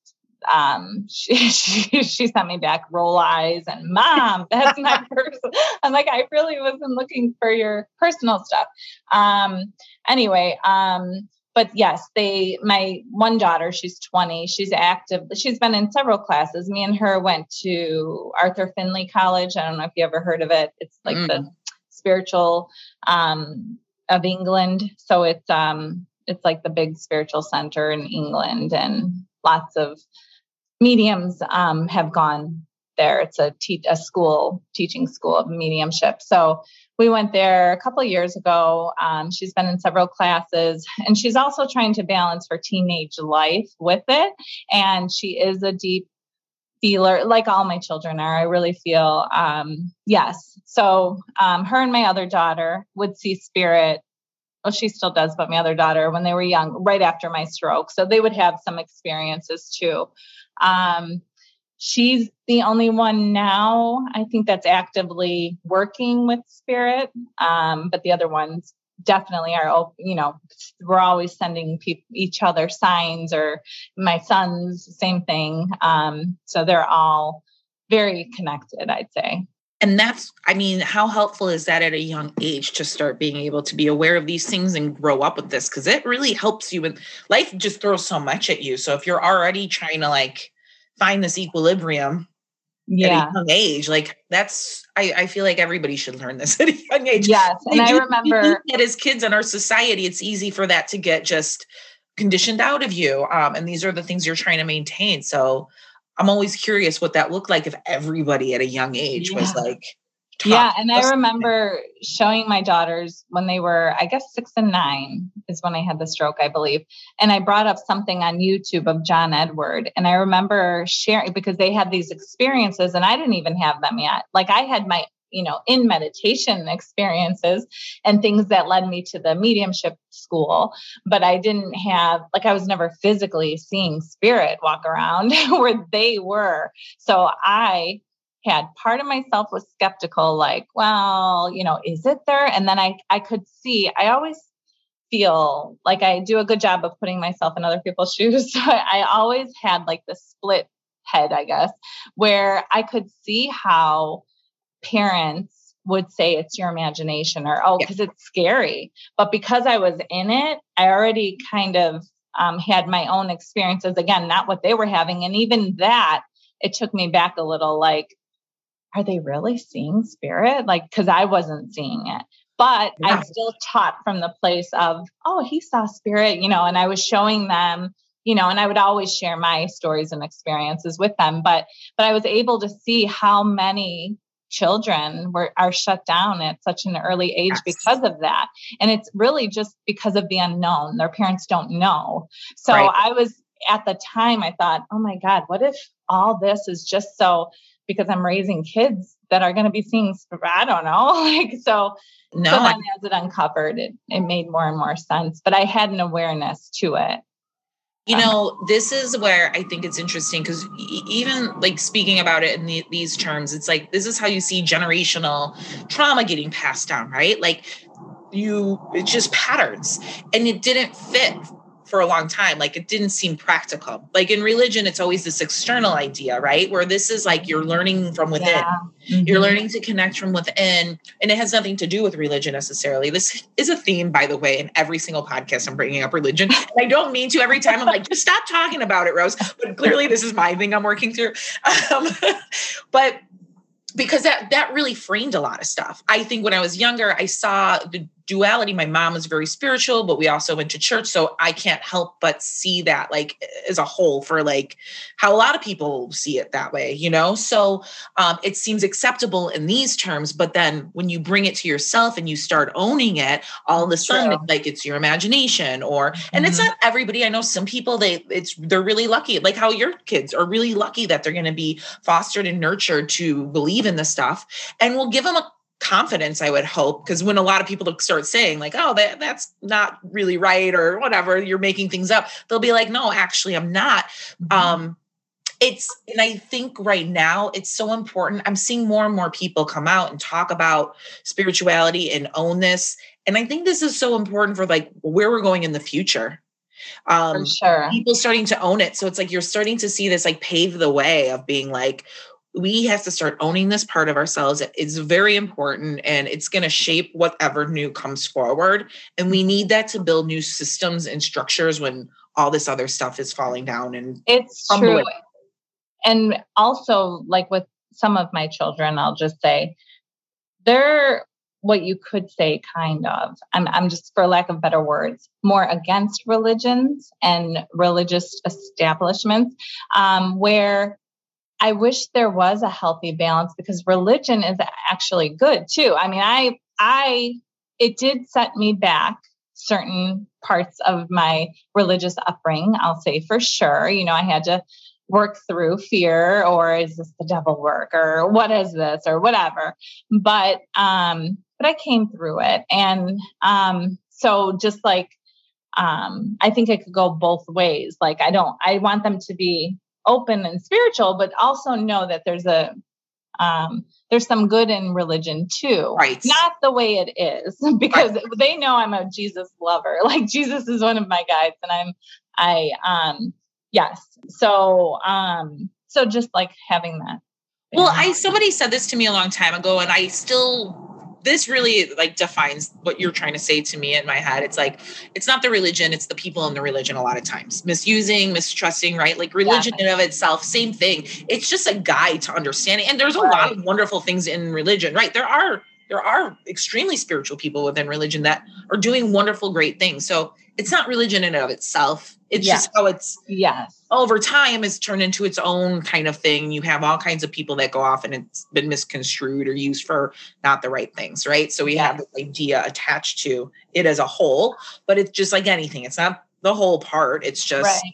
um, she, [LAUGHS] she, she sent me back roll eyes and mom, that's my [LAUGHS] person. I'm like, I really wasn't looking for your personal stuff. Um, anyway, um, but yes, they, my one daughter, she's 20, she's active. She's been in several classes. Me and her went to Arthur Findlay College. I don't know if you ever heard of it. It's like mm. the spiritual, um, of England. So it's, um, it's like the big spiritual center in England and lots of mediums um, have gone there. It's a, te- a school, teaching school of mediumship. So we went there a couple years ago. Um, she's been in several classes and she's also trying to balance her teenage life with it. And she is a deep feeler, like all my children are. I really feel, um, yes. So um, her and my other daughter would see spirit well, she still does, but my other daughter, when they were young, right after my stroke. So they would have some experiences too. Um, she's the only one now, I think, that's actively working with spirit. Um, but the other ones definitely are, you know, we're always sending pe- each other signs or my sons, same thing. Um, so they're all very connected, I'd say and that's i mean how helpful is that at a young age to start being able to be aware of these things and grow up with this? Because it really helps you with life just throws so much at you. So if you're already trying to like find this equilibrium yeah. at a young age like that's I, I feel like everybody should learn this [LAUGHS] at a young age. Yes and i remember that as kids in our society it's easy for that to get just conditioned out of you um, and these are the things you're trying to maintain. So I'm always curious what that looked like if everybody at a young age yeah. was like, yeah. And I remember showing my daughters when they were, I guess, six and nine is when I had the stroke, I believe. And I brought up something on YouTube of John Edward. And I remember sharing because they had these experiences and I didn't even have them yet. Like I had my you know, in meditation experiences and things that led me to the mediumship school. But I didn't have, like, I was never physically seeing spirit walk around [LAUGHS] where they were. So I had part of myself was skeptical, like, well, you know, is it there? And then I, I could see, I always feel like I do a good job of putting myself in other people's [LAUGHS] shoes. So I always had like the split head, I guess, where I could see how parents would say it's your imagination or oh because yeah. it's scary. But because i was in it i already kind of um, had my own experiences. Again not what they were having. And even that it took me back a little like are they really seeing spirit? Like because i wasn't seeing it. But yeah. i still taught from the place of oh he saw spirit you know and i was showing them you know and i would always share my stories and experiences with them. But but i was able to see how many children were are shut down at such an early age yes. because of that and it's really just because of the unknown their parents don't know so right. i was at the time i thought oh my god what if all this is just so because i'm raising kids that are going to be seeing i don't know [LAUGHS] like so no. so then as it uncovered it, it made more and more sense but i had an awareness to it you know, this is where I think it's interesting because even like speaking about it in the, these terms, it's like this is how you see generational trauma getting passed down, right? Like you, it's just patterns, and it didn't fit for a long time. Like it didn't seem practical. Like in religion, it's always this external idea, right? Where this is like you're learning from within. Yeah. Mm-hmm. You're learning to connect from within. And it has nothing to do with religion necessarily. This is a theme, by the way, in every single podcast I'm bringing up religion. [LAUGHS] I don't mean to every time. I'm like, just stop talking about it, Rose. But clearly, this is my thing I'm working through. Um, [LAUGHS] but because that that really framed a lot of stuff. I think when I was younger, I saw the duality. My mom was very spiritual, but we also went to church. So I can't help but see that like as a whole for like how a lot of people see it that way, you know? So um, it seems acceptable in these terms, but then when you bring it to yourself and you start owning it, all of a sudden it's like it's your imagination or, and mm-hmm. it's not everybody. I know some people, they, it's, they're really lucky, like how your kids are really lucky that they're going to be fostered and nurtured to believe in this stuff. And we'll give them a confidence i would hope because when a lot of people start saying like oh that that's not really right or whatever you're making things up they'll be like no actually i'm not. Mm-hmm. um it's and i think right now it's so important i'm seeing more and more people come out and talk about spirituality and own this and i think this is so important for like where we're going in the future. Um for sure. people starting to own it so it's like you're starting to see this like pave the way of being like we have to start owning this part of ourselves. It's very important and it's going to shape whatever new comes forward. And we need that to build new systems and structures when all this other stuff is falling down and it's true. And also, like with some of my children, I'll just say they're what you could say kind of I'm, I'm just for lack of better words more against religions and religious establishments um, where I wish there was a healthy balance because religion is actually good too. I mean, I I it did set me back certain parts of my religious upbringing, I'll say for sure. You know, I had to work through fear or is this the devil work or what is this or whatever. But um but I came through it and um so just like um i think it could go both ways like i don't i want them to be open and spiritual but also know that there's a um there's some good in religion too. Right. not the way it is [LAUGHS] because they know i'm a jesus lover. [LAUGHS] Like jesus is one of my guides and i'm i um yes. So um so just like having that Well, I somebody said this to me a long time ago, and I still this really like defines what you're trying to say to me in my head. It's like it's not the religion, it's the people in the religion a lot of times. Misusing, mistrusting, right? Like religion in of itself, same thing. It's just a guide to understanding. And there's a lot of wonderful things in religion, right? There are there are extremely spiritual people within religion that are doing wonderful, great things. So it's not religion in and of itself. It's Yes. just how it's yes over time has turned into its own kind of thing. You have all kinds of people that go off and it's been misconstrued or used for not the right things, right? So we have Yes. this idea attached to it as a whole, but it's just like anything. It's not the whole part. It's just right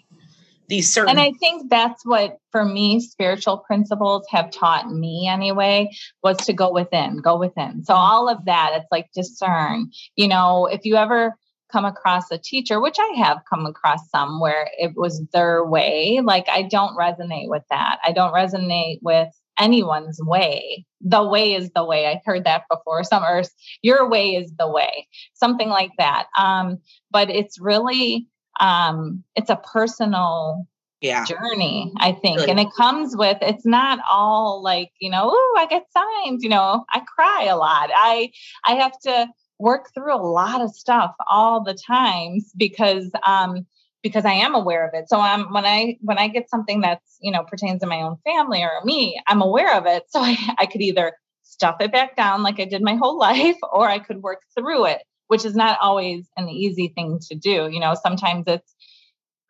these certain and i think that's what for me spiritual principles have taught me anyway was to go within go within so mm-hmm. all of that it's like discern you know if you ever come across a teacher which i have come across some where it was their way like i don't resonate with that i don't resonate with anyone's way the way is the way i heard that before some or your way is the way something like that um but it's really um it's a personal yeah. journey, I think. Really. And it comes with it's not all like, you know, oh, I get signs, you know, I cry a lot. I I have to work through a lot of stuff all the times because um because I am aware of it. So I'm when I when I get something that's, you know, pertains to my own family or me, I'm aware of it. [LAUGHS] So I, I could either stuff it back down like I did my whole [LAUGHS] life, or I could work through it, which is not always an easy thing to do. You know, sometimes it's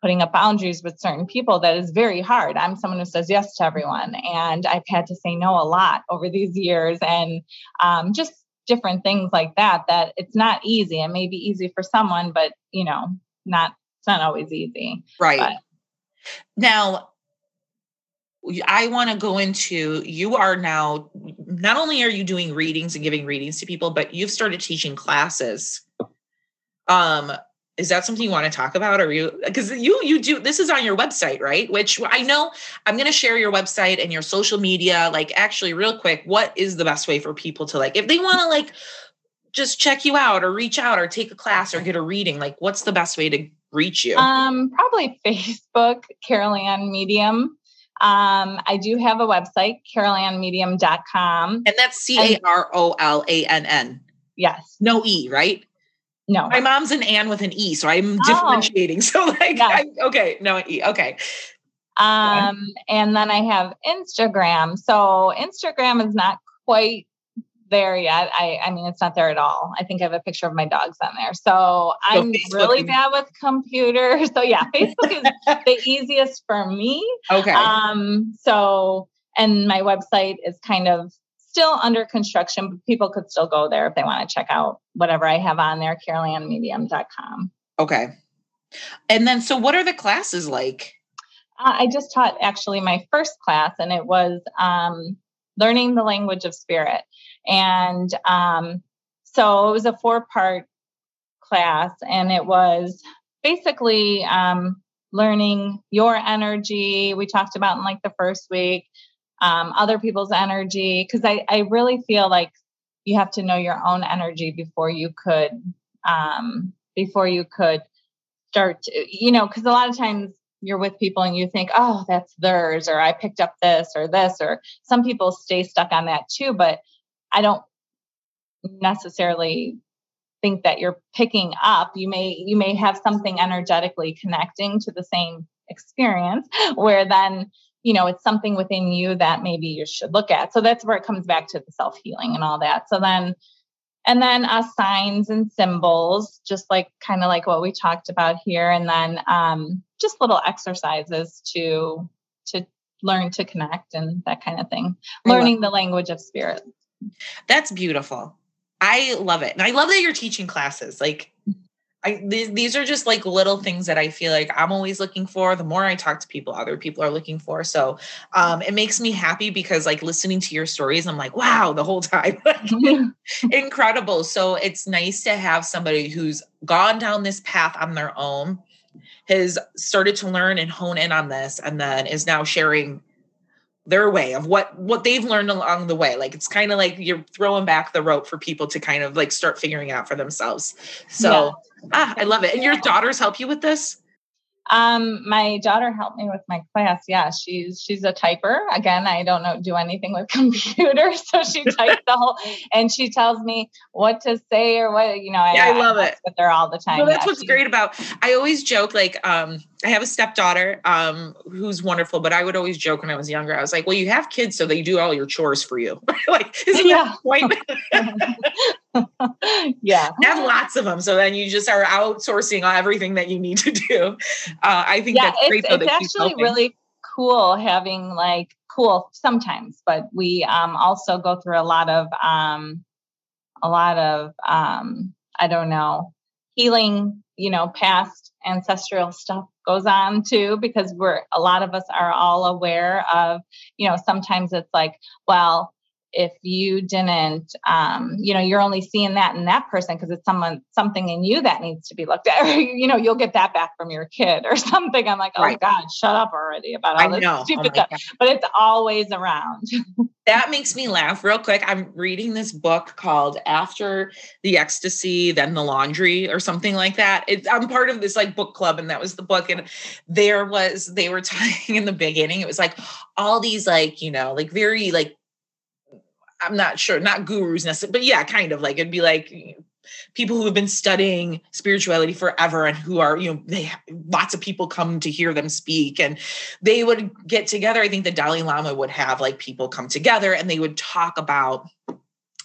putting up boundaries with certain people that is very hard. I'm someone who says yes to everyone, and I've had to say no a lot over these years, and um, just different things like that. That it's not easy. It may be easy for someone, but you know, not it's not always easy. Right. But- Now, I want to go into you are now not only are you doing readings and giving readings to people, but you've started teaching classes. Um, is that something you want to talk about? Or you because you you do this is on your website, right? Which I know I'm gonna share your website and your social media. Like actually, real quick, what is the best way for people to like if they want to like just check you out or reach out or take a class or get a reading, like what's the best way to reach you? Um, probably Facebook, Carol Ann Medium. Um, I do have a website, carolannmedium.com. And that's C A R O L A N N. Yes. No E, right? No. My mom's an Ann with an E, so I'm Oh. differentiating. [LAUGHS] So like, Yeah. I, okay, no E. Okay, Um, and then I have Instagram. So Instagram is not quite there yet. I, I mean, it's not there at all. I think I have a picture of my dogs on there. So I'm Facebook really is- bad with computers. [LAUGHS] So yeah, Facebook is [LAUGHS] the easiest for me. okay, Um, so, and my website is kind of still under construction, but people could still go there if they want to check out whatever I have on there, carolannmedium.com. okay. And then, so what are the classes like? Uh, I just taught actually my first class, and it was um, learning the language of spirit. And um, so it was a four part class, and it was basically um, learning your energy. We talked about in like the first week, um, other people's energy, because I, I really feel like you have to know your own energy before you could um, before you could start to, you know because a lot of times you're with people and you think oh that's theirs or i picked up this or this or some people stay stuck on that too but i don't necessarily think that you're picking up. You may you may have something energetically connecting to the same experience [LAUGHS] where then you know it's something within you that maybe you should look at so that's where it comes back to the self healing and all that so then and then uh, signs and symbols just like kind of like what we talked about here and then um, just little exercises to to learn to connect and that kind of thing learning the language of spirit That's beautiful. I love it. And I love that you're teaching classes. Like I th- these are just like little things that I feel like I'm always looking for. The more I talk to people, other people are looking for. So um, it makes me happy because like listening to your stories, I'm like, wow, the whole time, [LAUGHS] [LAUGHS] incredible. So it's nice to have somebody who's gone down this path on their own, has started to learn and hone in on this, and then is now sharing their way of what what they've learned along the way. Like it's kind of like you're throwing back the rope for people to kind of like start figuring out for themselves. So yeah. ah i love it. And your daughters help you with this um, my daughter helped me with my class. Yeah, she's she's a typer. Again, I don't know do anything with [LAUGHS] computers, so she [LAUGHS] types the whole and she tells me what to say or what you know. Yeah, I, I love I it with her all the time. Well, that's yeah, what's great about. I always joke like um, I have a stepdaughter um, who's wonderful, but I would always joke when I was younger. I was like, "Well, you have kids, so they do all your chores for you." [LAUGHS] like, isn't yeah. that point? [LAUGHS] yeah, I have lots of them, so then you just are outsourcing everything that you need to do. Uh, I think yeah, that's great. It's, it's actually really cool having like cool sometimes, but we um, also go through a lot of um, a lot of um, I don't know healing. You know, past ancestral stuff goes on too because we're a lot of us are all aware of you know sometimes it's like well if you didn't um, you know you're only seeing that in that person because it's someone something in you that needs to be looked at [LAUGHS] you know you'll get that back from your kid or [LAUGHS] something. I'm like oh right. god shut up already about all this oh stupid oh stuff. God. but it's always around. [LAUGHS] That makes me laugh real quick. I'm reading this book called after the ecstasy then the laundry or something like that. It's i'm part of this like book club and that was the book and there was they were talking in the beginning it was like all these like you know like very like I'm not sure, not gurus necessarily, but yeah, kind of like it'd be like people who have been studying spirituality forever and who are, you know, they lots of people come to hear them speak and they would get together. I think the Dalai Lama would have like people come together and they would talk about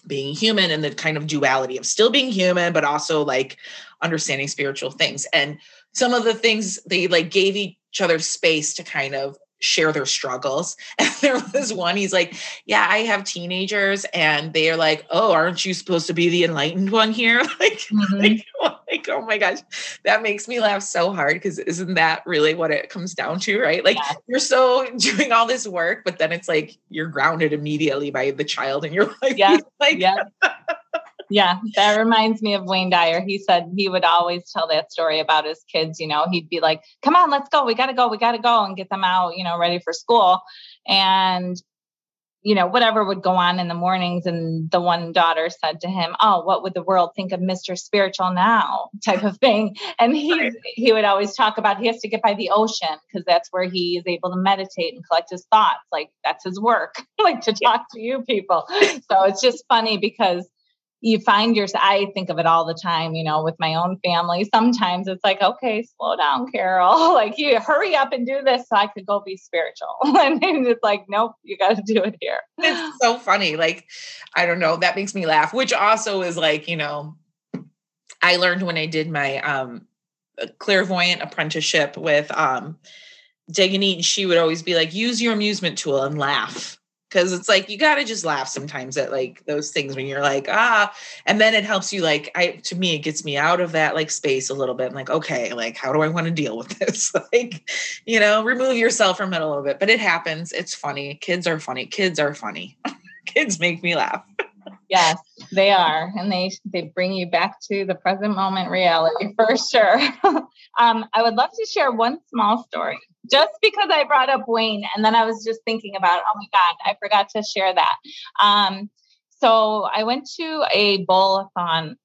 being human and the kind of duality of still being human, but also like understanding spiritual things. And some of the things they like gave each other space to kind of share their struggles. [LAUGHS] And there was one, he's like, Yeah, I have teenagers, and they are like, Oh, aren't you supposed to be the enlightened one here? [LAUGHS] like, mm-hmm. like, like, oh my gosh, that makes me laugh so hard because isn't that really what it comes down to, right? Like, yeah. you're so [LAUGHS] doing all this work, but then it's like you're grounded immediately by the child in your life. Yeah. like, yeah. Yeah, that reminds me of Wayne Dyer. He said he would always tell that story about his kids. You know, he'd be like, come on, let's go. We got to go. We got to go and get them out, you know, ready for school. And, you know, whatever would go on in the mornings. And the one daughter said to him, Oh, what would the world think of Mr. Spiritual now? [LAUGHS] type of thing. And he, right. he would always talk about he has to get by the ocean because that's where he is able to meditate and collect his thoughts. Like that's his work, [LAUGHS] like to talk to you people. So it's just funny because you find your i think of it all the time you know with my own family. Sometimes it's like okay slow down carol. [LAUGHS] Like you hurry up and do this so i could go be spiritual. [LAUGHS] And it's like nope you got to do it here. It's so funny like i don't know that makes me laugh which also is like you know i learned when i did my um clairvoyant apprenticeship with um Daganite, she would always be like, use your amusement tool and laugh because it's like you got to just laugh sometimes at like those things when you're like ah and then it helps you like i to me it gets me out of that like space a little bit. I'm like okay like how do i want to deal with this? [LAUGHS] Like you know remove yourself from it a little bit but it happens. It's funny. Kids are funny. Kids are funny. [LAUGHS] Kids make me laugh. Yes they are and they they bring you back to the present moment reality for sure. [LAUGHS] Um, i would love to share one small story just because I brought up Wayne, and then I was just thinking about, oh my God, I forgot to share that. Um, so I went to a bowl-a-thon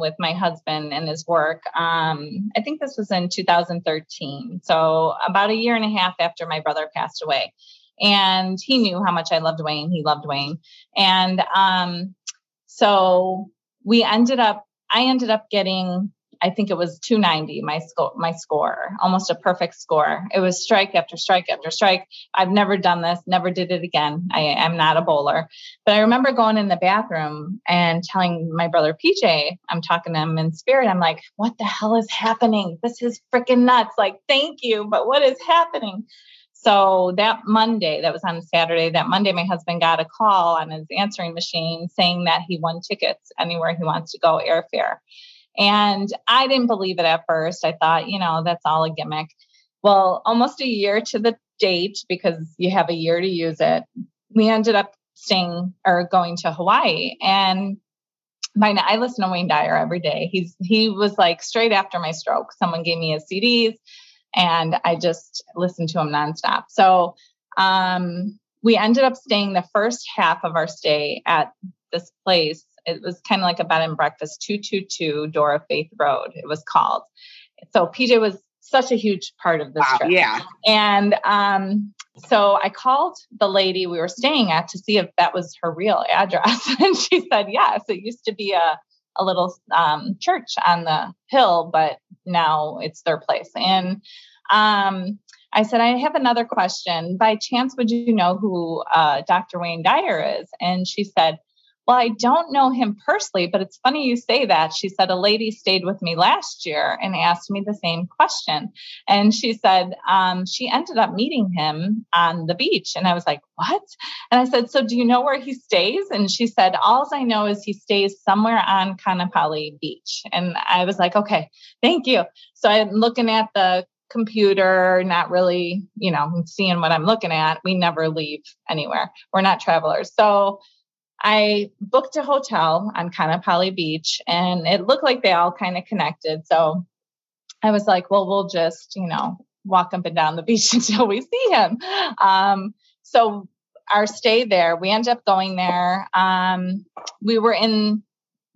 with my husband and his work. Um, I think this was in 2013. So about a year and a half after my brother passed away. And he knew how much I loved Wayne. He loved Wayne. And um, so we ended up, I ended up getting I think it was 290 my score my score almost a perfect score. It was strike after strike after strike. I've never done this never did it again. I am not a bowler. But I remember going in the bathroom and telling my brother PJ I'm talking to him in spirit I'm like what the hell is happening? This is freaking nuts. Like thank you but what is happening? So that Monday, that was on Saturday, that Monday, my husband got a call on his answering machine saying that he won tickets anywhere he wants to go airfare. And I didn't believe it at first. I thought, you know, that's all a gimmick. Well, almost a year to the date, because you have a year to use it, we ended up staying or going to Hawaii. And my I listen to Wayne Dyer every day. He's he was like straight after my stroke. Someone gave me his CDs and I just listened to him nonstop. So um we ended up staying the first half of our stay at this place. It was kind of like a bed and breakfast, 222 Dora Faith Road, it was called. So PJ was such a huge part of this wow, trip. Yeah. And um, so I called the lady we were staying at to see if that was her real address. [LAUGHS] and she said, yes, it used to be a, a little um, church on the hill, but now it's their place. And um, I said, I have another question. By chance, would you know who uh, Dr. Wayne Dyer is? And she said, Well, I don't know him personally, but it's funny you say that. She said, A lady stayed with me last year and asked me the same question. And she said, um, She ended up meeting him on the beach. And I was like, What? And I said, So do you know where he stays? And she said, All I know is he stays somewhere on Kaanapali Beach. And I was like, Okay, thank you. So I'm looking at the computer, not really, you know, seeing what I'm looking at. We never leave anywhere. We're not travelers. So I booked a hotel on Kaanapali Beach and it looked like they all kind of connected. So I was like, well, we'll just, you know, walk up and down the [LAUGHS] beach until we see him. Um, so our stay there, we ended up going there. Um, we were in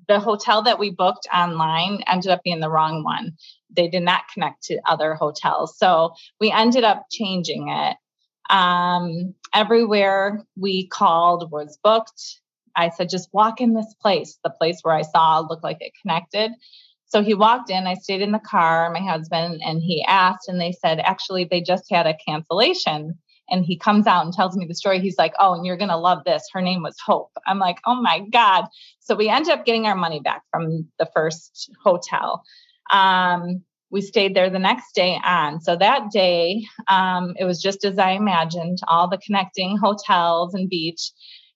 the hotel that we booked online ended up being the wrong one. They did not connect to other hotels. So we ended up changing it. Um, everywhere we called was booked. I said, just walk in this place. The place where I saw looked like it connected. So he walked in. I stayed in the car, my husband, and he asked, and they said, actually, they just had a cancellation and he comes out and tells me the story. He's like, Oh, and you're going to love this. Her name was Hope. I'm like, Oh my God. So we ended up getting our money back from the first hotel. Um, we stayed there the next day on. So that day, um, it was just as I imagined all the connecting hotels and beach.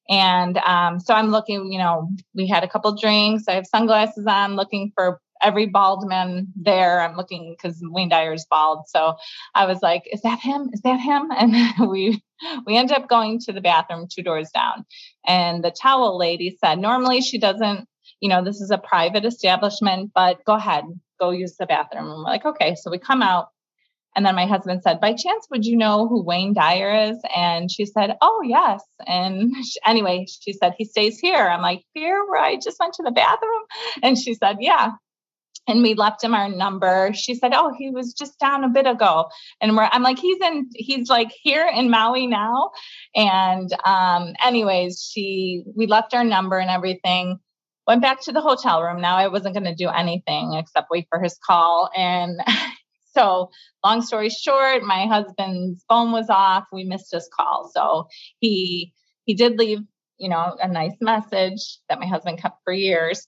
And um, so I'm looking, you know, we had a couple drinks. I have sunglasses on, looking for every bald man there. I'm looking because Wayne Dyer's bald. So I was like, is that him? Is that him? [LAUGHS] And we we ended up going to the bathroom two doors down. And the towel lady said, normally she doesn't, you know, this is a private establishment, but go ahead, go use the bathroom. And we're like, okay. So we come out. And then my husband said, by chance, would you know who Wayne Dyer is? And she said, oh, yes. And she, [LAUGHS] anyway, she said, he stays here. I'm like, here where I just went to the bathroom? And she said, yeah and we left him our number. She said, "Oh, he was just down a bit ago," and we're I'm like, "He's in, he's like here in Maui now." And um, anyways, she we left our number and everything. Went back to the hotel room. Now I wasn't going to do anything except wait for his call. And [LAUGHS] so, long story short, my husband's phone was off. We missed his call, so he he did leave, you know, a nice message that my husband kept for years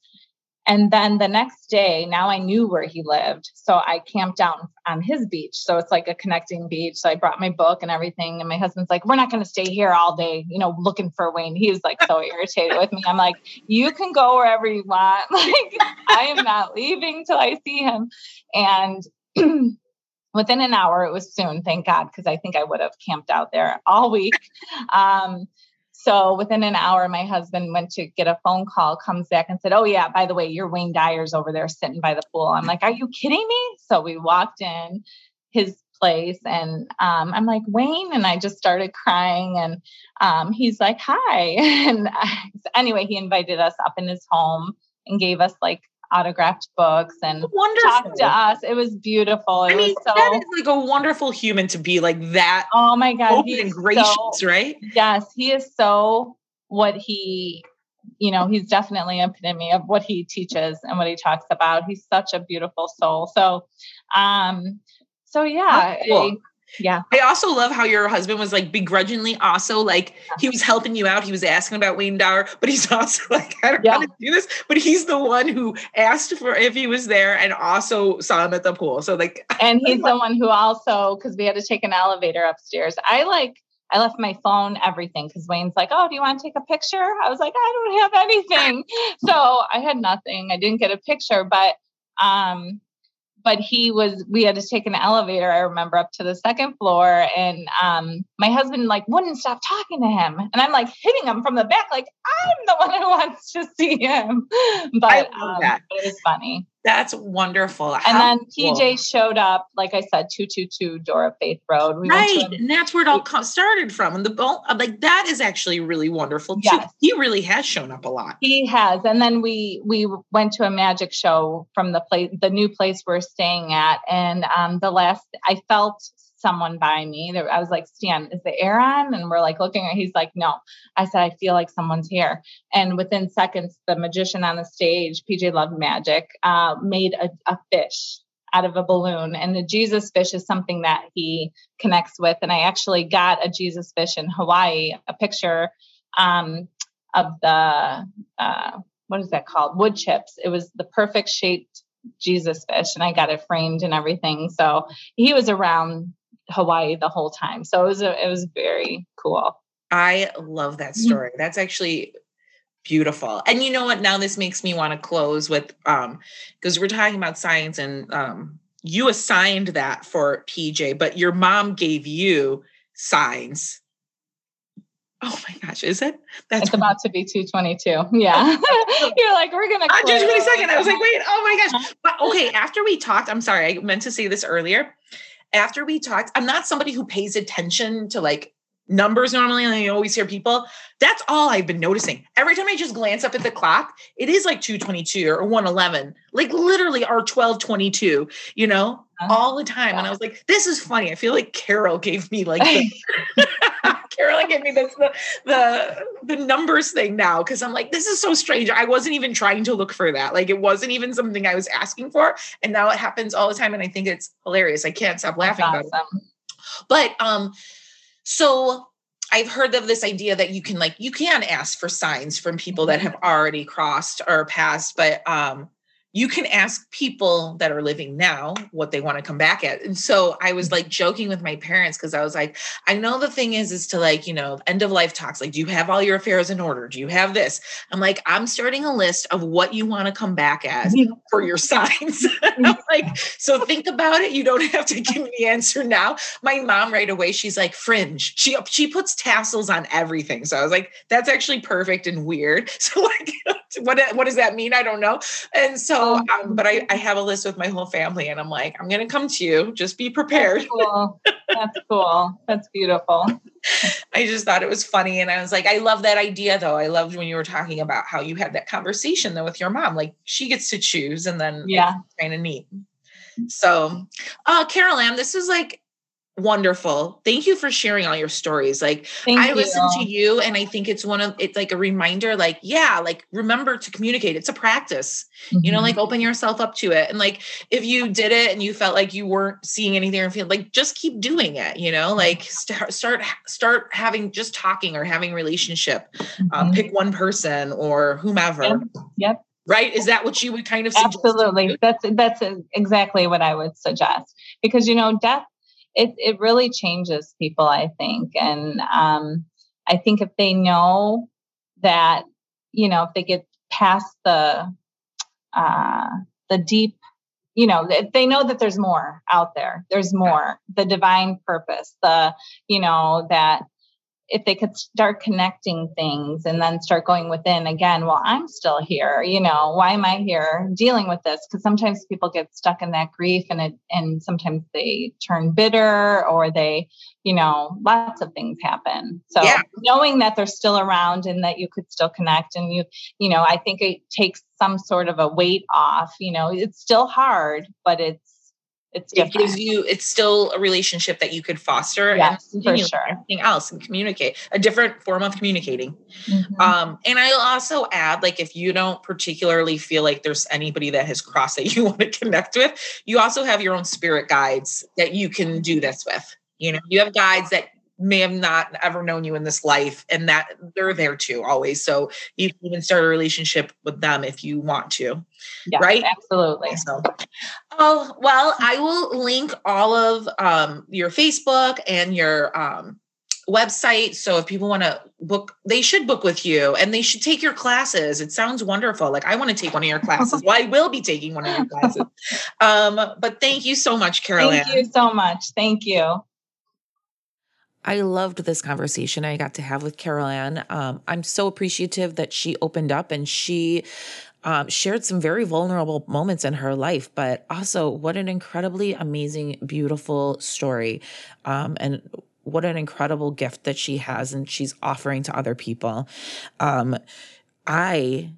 and then the next day, now I knew where he lived. So I camped out on his beach. So it's like a connecting beach. So I brought my book and everything. And my husband's like, we're not going to stay here all day, you know, looking for Wayne. He was like so [LAUGHS] irritated with me. I'm like, you can go wherever you want. [LAUGHS] Like, I am not leaving till I see him. And within an hour, it was soon, thank God, because I think I would have camped out there all week. Um, so within an hour, my husband went to get a phone call, comes back and said, Oh, yeah, by the way, your Wayne Dyer's over there sitting by the pool. I'm like, Are you kidding me? So we walked in his place and um, I'm like, Wayne. And I just started crying. And um, he's like, Hi. [LAUGHS] And anyway, he invited us up in his home and gave us like autographed books and wonderful. talked to us. It was beautiful. It I mean, so, that is like a wonderful human to be like that. Oh my God. Open and gracious, so, right? Yes. He is so what he, you know, he's definitely an epitome of what he teaches and what he talks about. He's such a beautiful soul. So, um, so yeah, cool. Yeah. I also love how your husband was like begrudgingly also like he was helping you out. He was asking about Wayne Dyer, but he's [LAUGHS] also like, I don't yeah. know how to do this. But he's the one who asked for if he was there and also saw him at the pool. So like [LAUGHS] And he's [LAUGHS] the one who also because we had to take an elevator upstairs. I like I left my phone, everything, because Wayne's like, Oh, do you want to take a picture? I was like, I don't have anything. so I had nothing. I didn't get a picture, but Um, but he was we had to take an elevator i remember up to the second floor and um, my husband like wouldn't stop talking to him. And i'm like hitting him from the back like i'm the one who wants to see him. [LAUGHS] But, um, but it was funny that's wonderful. And How then PJ cool. showed up, like I said, 222 Dora Faith Road. We right. and that's where it all started from. And the bone, like that is actually really wonderful too. Yes. He really has shown up a lot. He has. And then we we went to a magic show from the place, the new place we're staying at. And um, the last I felt someone by me. I was like, Stan, is the air on? And we're like looking at he's like, no. I said, I feel like someone's here. And within seconds, the magician on the stage, PJ Love Magic, uh, made a, a fish out of a balloon. And the Jesus fish is something that he connects with. And I actually got a Jesus fish in Hawaii, a picture um, of the, uh, what is that called? Wood chips. It was the perfect shaped Jesus fish, and I got it framed and everything. So he was around Hawaii the whole time. So it was a, it was very cool. I love that mm-hmm. story. That's actually beautiful. And you know what? Now this makes me want to close with um because we're talking about science and um you assigned that for PJ, but your mom gave you signs. Oh my gosh, is it? That's it's about to be 222. [LAUGHS] Yeah. [LAUGHS] You're like, we're gonna just on June 22nd. I was like, wait, oh my gosh. [LAUGHS] But okay, after we talked, I'm sorry, I meant to say this earlier after we talked, I'm not somebody who pays attention to like numbers normally and I always hear people. That's all I've been noticing. Every time I just glance up at the clock, it is like 222 or 111, like literally our 1222, you know, uh-huh. all the time. Yeah. And I was like, this is funny. I feel like Carol gave me like the, [LAUGHS] [LAUGHS] Carol Ann gave me this the the the numbers thing now because I'm like, this is so strange. I wasn't even trying to look for that. Like it wasn't even something I was asking for. And now it happens all the time. And I think it's hilarious. I can't stop laughing That's about awesome. it. But um, so I've heard of this idea that you can like you can ask for signs from people that have already crossed or passed, but um you can ask people that are living now what they want to come back at. And so I was like joking with my parents because I was like, I know the thing is, is to like, you know, end of life talks. Like, do you have all your affairs in order? Do you have this? I'm like, I'm starting a list of what you want to come back as mm-hmm. for your signs. [LAUGHS] Mm-hmm. like, so think about it. You don't have to give me the answer now. My mom right away, she's like, fringe. She uh, she puts tassels on everything. So I was like, that's actually perfect and weird. [LAUGHS] So like [LAUGHS] what what does that mean? I don't know. And so, oh. um, but I, I have a list with my whole family, and I'm like, I'm gonna come to you. Just be prepared. That's cool. That's cool. That's beautiful. [LAUGHS] I just thought it was funny, and I was like, I love that idea, though. I loved when you were talking about how you had that conversation though with your mom. Like she gets to choose, and then yeah, kind of neat. So, uh, Carol Ann, this is like wonderful. Thank you for sharing all your stories. Like Thank I you. listen to you and I think it's one of it's like a reminder like yeah, like remember to communicate. It's a practice. Mm-hmm. You know, like mm-hmm. open yourself up to it. And like if you did it and you felt like you weren't seeing anything or feeling like just keep doing it, you know? Like start start start having just talking or having relationship. Um, mm-hmm. Um, pick one person or whomever. Yep. yep right is that what you would kind of absolutely that's that's exactly what i would suggest because you know death it it really changes people, I think. And um, I think if they know that, you know, if they get past the uh, the deep, you know, they know that there's more out there, there's more, the divine purpose, the, you know, that if they could start connecting things and then start going within again, well, I'm still here, you know, why am I here dealing with this? Because sometimes people get stuck in that grief and it and sometimes they turn bitter or they, you know, lots of things happen. So yeah. knowing that they're still around and that you could still connect and you, you know, I think it takes some sort of a weight off. You know, it's still hard, but it's it's different. it gives you it's still a relationship that you could foster yes, and for sure. anything else and communicate a different form of communicating mm-hmm. um and i'll also add like if you don't particularly feel like there's anybody that has crossed that [LAUGHS] you want to connect with you also have your own spirit guides that you can do this with you know you have guides that may have not ever known you in this life and that they're there too always so you can even start a relationship with them if you want to yeah, right absolutely so oh well i will link all of um, your facebook and your um, website. So if people want to book, they should book with you and they should take your classes. It sounds wonderful. Like I want to take one of your classes. well, I will be taking one of your [LAUGHS] classes. Um, but thank you so much, Carol. Thank you so much. Thank you. I loved this conversation I got to have with Carol Ann. Um, I'm so appreciative that she opened up and she um, shared some very vulnerable moments in her life, but also what an incredibly amazing, beautiful story. Um, and what an incredible gift that she has and she's offering to other people. Um, I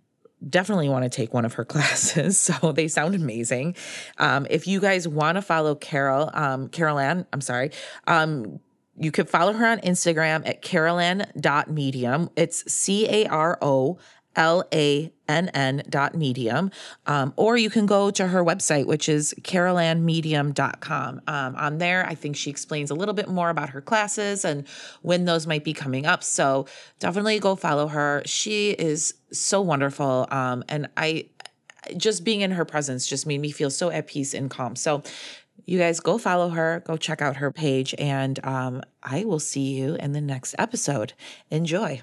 definitely want to take one of her [LAUGHS] classes. So they sound amazing. Um, if you guys want to follow Carol, um, Carol Ann, I'm sorry, um, you can follow her on Instagram at carolann.medium. It's C A R O L A N N dot medium. Um, or you can go to her website, which is carolannmedium.com. Um, on there, I think she explains a little bit more about her classes and when those might be coming up. So definitely go follow her. She is so wonderful. Um, and I just being in her presence just made me feel so at peace and calm. So you guys go follow her, go check out her page, and um, I will see you in the next episode. Enjoy.